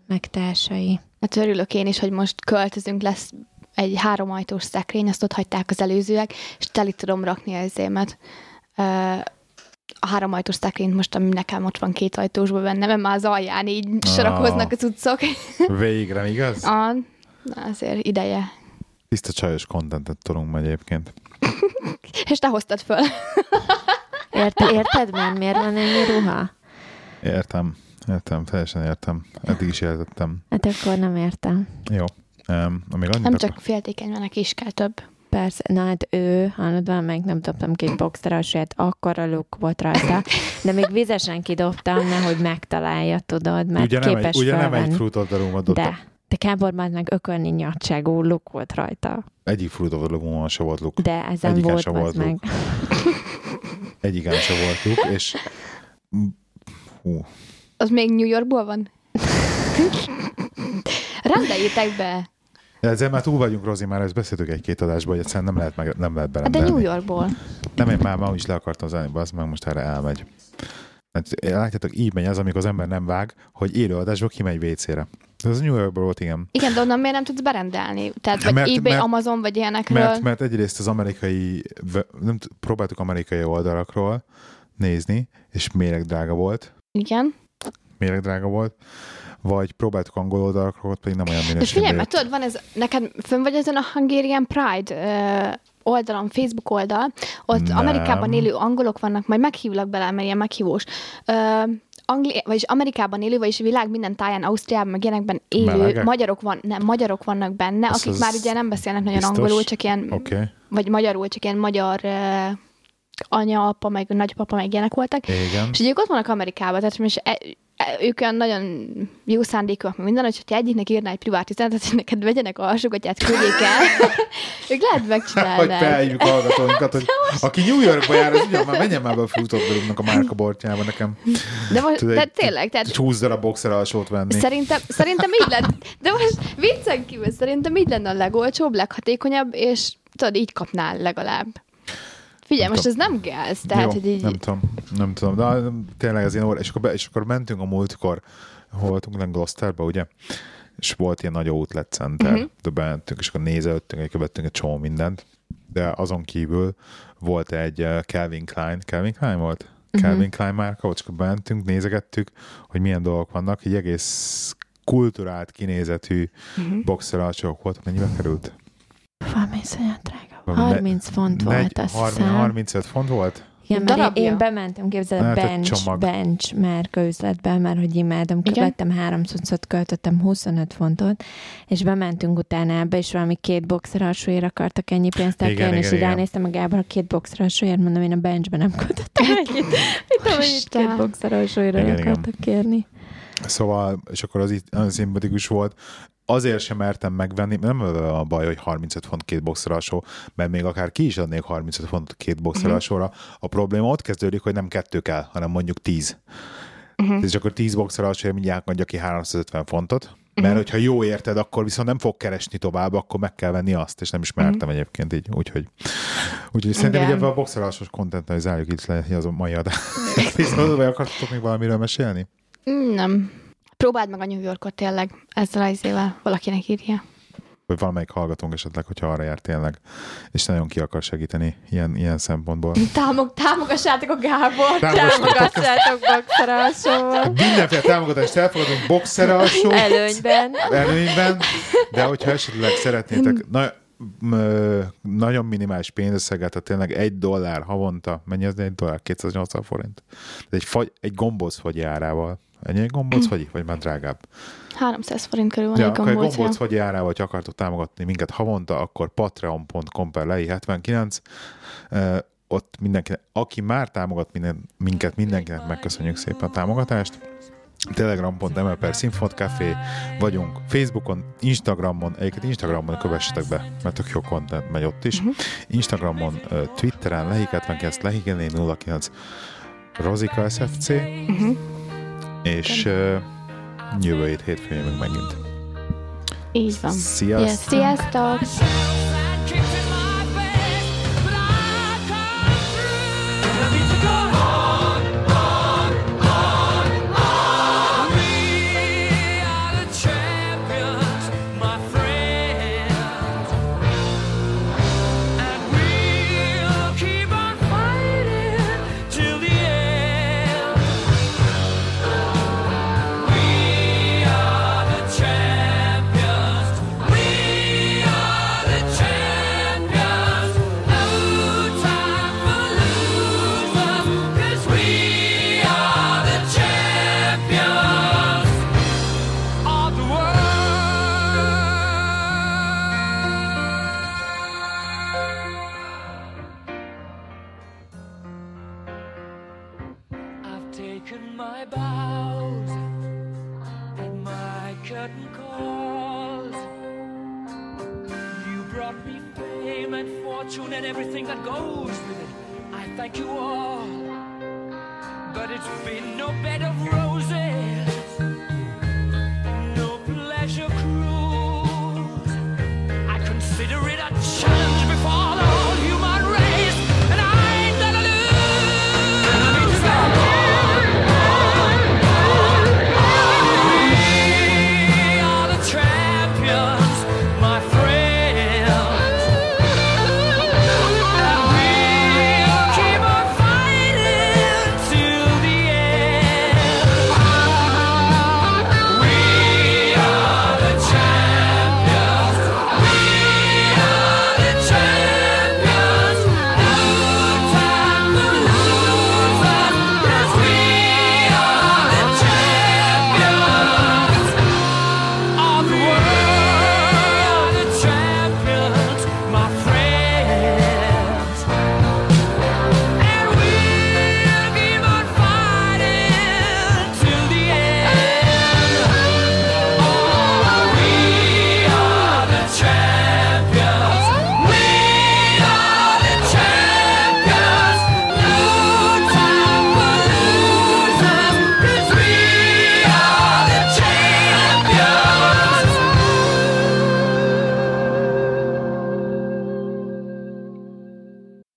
meg társai. Hát örülök én is, hogy most költözünk, lesz egy háromajtós szekrény, azt ott hagyták az előzőek, és teli tudom rakni az émet. A háromajtós szekrényt most, ami nekem ott van két ajtósban benne, mert már az alján így Ah. sorakoznak az utcok. Végre, igaz? A, na azért ideje. Tiszta csajos kontentet tolunk ma egyébként. És te hoztad föl. Érte, érted már, miért van ennyi ruha? Értem, értem, teljesen értem. Eddig is értettem. Hát akkor nem értem. Jó. Um, amíg annyit Nem csak féltékeny van, neki is kell több. Persze, na hát ő, hallod, valamelyik nem dobtam ki egy boxerasért, akkor a luk volt rajta, de még vizesen kidobtam, nehogy megtalálja, tudod, mert ugye nem egy, képes ugye nem egy felvenni. Fruit of the Loom-ot dobtam. De, de káborban meg ökölni nyadságú luk volt rajta. Egyik Loom-on se volt luk. De ezen Egyiken volt, se volt meg. luk. Egyiken se volt luk, és hú, Az még New Yorkból van? Rendeljétek be. De ezzel már túl vagyunk, Rozi, már ezt beszéltük egy-két adásban, hogy egyszerűen nem lehet, meg, nem lehet Hát de berendelni. New Yorkból. Nem, én már ma is le akartam zárni, az meg most erre elmegy. Hát, látjátok, így megy az, amikor az ember nem vág, hogy élő adásból kimegy WC-re. Ez New Yorkból volt, igen. Igen, de onnan miért nem tudsz berendelni? Tehát vagy Mert- eBay, mert- Amazon, vagy ilyenekről. Mert, mert egyrészt az amerikai, nem, próbáltuk amerikai oldalakról nézni, és méreg drága volt. Igen. Méreg drága volt. Vagy próbáltuk angol oldalakról, ott pedig nem olyan És minőségben. figyelj, mert tudod, van ez, neked fönn vagy ezen a Hungarian Pride ö, oldalon, Facebook oldal, ott Nem. Amerikában élő angolok vannak, majd meghívlak bele, mert ilyen meghívós. Ö, Angli- vagyis Amerikában élő, vagyis a világ minden táján, Ausztriában, meg ilyenekben élő Melegek? magyarok, van, nem, magyarok vannak benne, Az akik már ugye nem beszélnek nagyon biztos? angolul, csak ilyen, okay. vagy magyarul, csak ilyen magyar uh, anya, apa, meg nagypapa, meg ilyenek voltak. igen. És ugye ők ott vannak Amerikában, tehát most e, ők olyan nagyon jó szándékúak, minden, hogyha egyiknek írná egy privát üzenetet, hogy neked vegyenek alsógatyát, küldjék el, ők lehet Hogy megcsinálnák. felhívjuk a hallgatóinkat, hogy aki New Yorkba jár, az ugyan már menjen már be a Fruit of the Loom-nak a márka bortjába nekem. De most, Tudod, de tényleg, tehát Egy 20 darab boxer alsót venni. Szerintem, szerintem így lenne, de most viccen kívül szerintem így lenne a legolcsóbb, leghatékonyabb, és tudod, így kapnál legalább. Figyelj, most ez nem gáz, tehát, Jó, hogy így... nem tudom, nem tudom, de tényleg az én óra, és akkor, be, és akkor mentünk a múltkor, hol voltunk, nem Gloucesterbe, ugye? És volt ilyen nagy outlet center, Mhm. uh-huh. de bementünk, és akkor nézelődtünk, követtünk egy csomó mindent, de azon kívül volt egy uh, Calvin Klein, Calvin Klein volt? Mhm. Calvin Klein márka, volt, és akkor bementünk, nézegettük, hogy milyen dolgok vannak, egy egész kulturált kinézetű Mhm. uh-huh. boxer alsók volt, mennyibe került? Valami iszonyat drága. Valami 30 font Negy- volt, azt 30, hiszem. 35 font volt? Igen, mert én, Darabja? én bementem, képzeld, a Hát bench, bench márka üzletbe, mert hogy imádom, Igen? vettem háromszor, költöttem 25 fontot, és bementünk utána ebbe, és valami két boxer alsóért akartak ennyi pénzt elkérni, és így ránéztem a Gábor, a két boxer alsóért, mondom, én a benchbe nem költöttem ennyit. Mit tudom, hogy két Isten. boxer alsóért akartak kérni. Szóval, és akkor az itt nagyon szimpatikus volt. Azért sem mertem megvenni, nem a baj, hogy 35 font két boxer alsó, mert még akár ki is adnék 35 fontot két boxer Mhm. alsóra. A probléma ott kezdődik, hogy nem kettő kell, hanem mondjuk 10. Mhm. Uh-huh. És akkor 10 boxer alsó mindjárt adja ki 350 fontot, Mhm. mert hogyha jó érted, akkor viszont nem fog keresni tovább, akkor meg kell venni azt, és nem is mertem Mhm. egyébként így, úgyhogy, úgyhogy szerintem Igen. ebben a boxer alsós kontenttel zárjuk itt le az a mai adás. Viszont vagy akartatok még valamiről mesélni? Nem. Próbáld meg a New Yorkot tényleg ezzel az izével, valakinek írja. vagy valamelyik hallgatónk esetleg, hogyha arra jár tényleg, és nagyon ki akar segíteni ilyen, ilyen szempontból. Támog, támogassátok a Gábor! Támogassátok. Boxer alsóval. Mindenféle támogatást elfogadunk boxer alsó Előnyben. előnyben, de hogyha esetleg szeretnétek, na, nagyon minimális pénzösszeget, tehát tényleg egy dollár havonta, mennyi az egy dollár? 280 forint. De egy, fagy, egy gombóc árával. Ennyi egy gombóc fagyi? Vagy már drágább? 300 forint körül van Ja, egy akkor egy gombócja. gombóc fagyi árával, hogyha akartok támogatni minket havonta, akkor patreon.com per lei 79. Uh, ott mindenkinek, aki már támogat minden, minket, mindenkinek megköszönjük szépen a támogatást. Telegram.ml per Café vagyunk Facebookon, Instagramon, egyébként Instagramon kövessetek be, mert tök jó content megy ott is. Uh-huh. Instagramon, uh, Twitteren, lehik79, lehik 09, Rozika SFC, Uh-huh. És uh, jövő hét hétfőn meg megint. Így van. Sziasztok! Yes, sziasztok!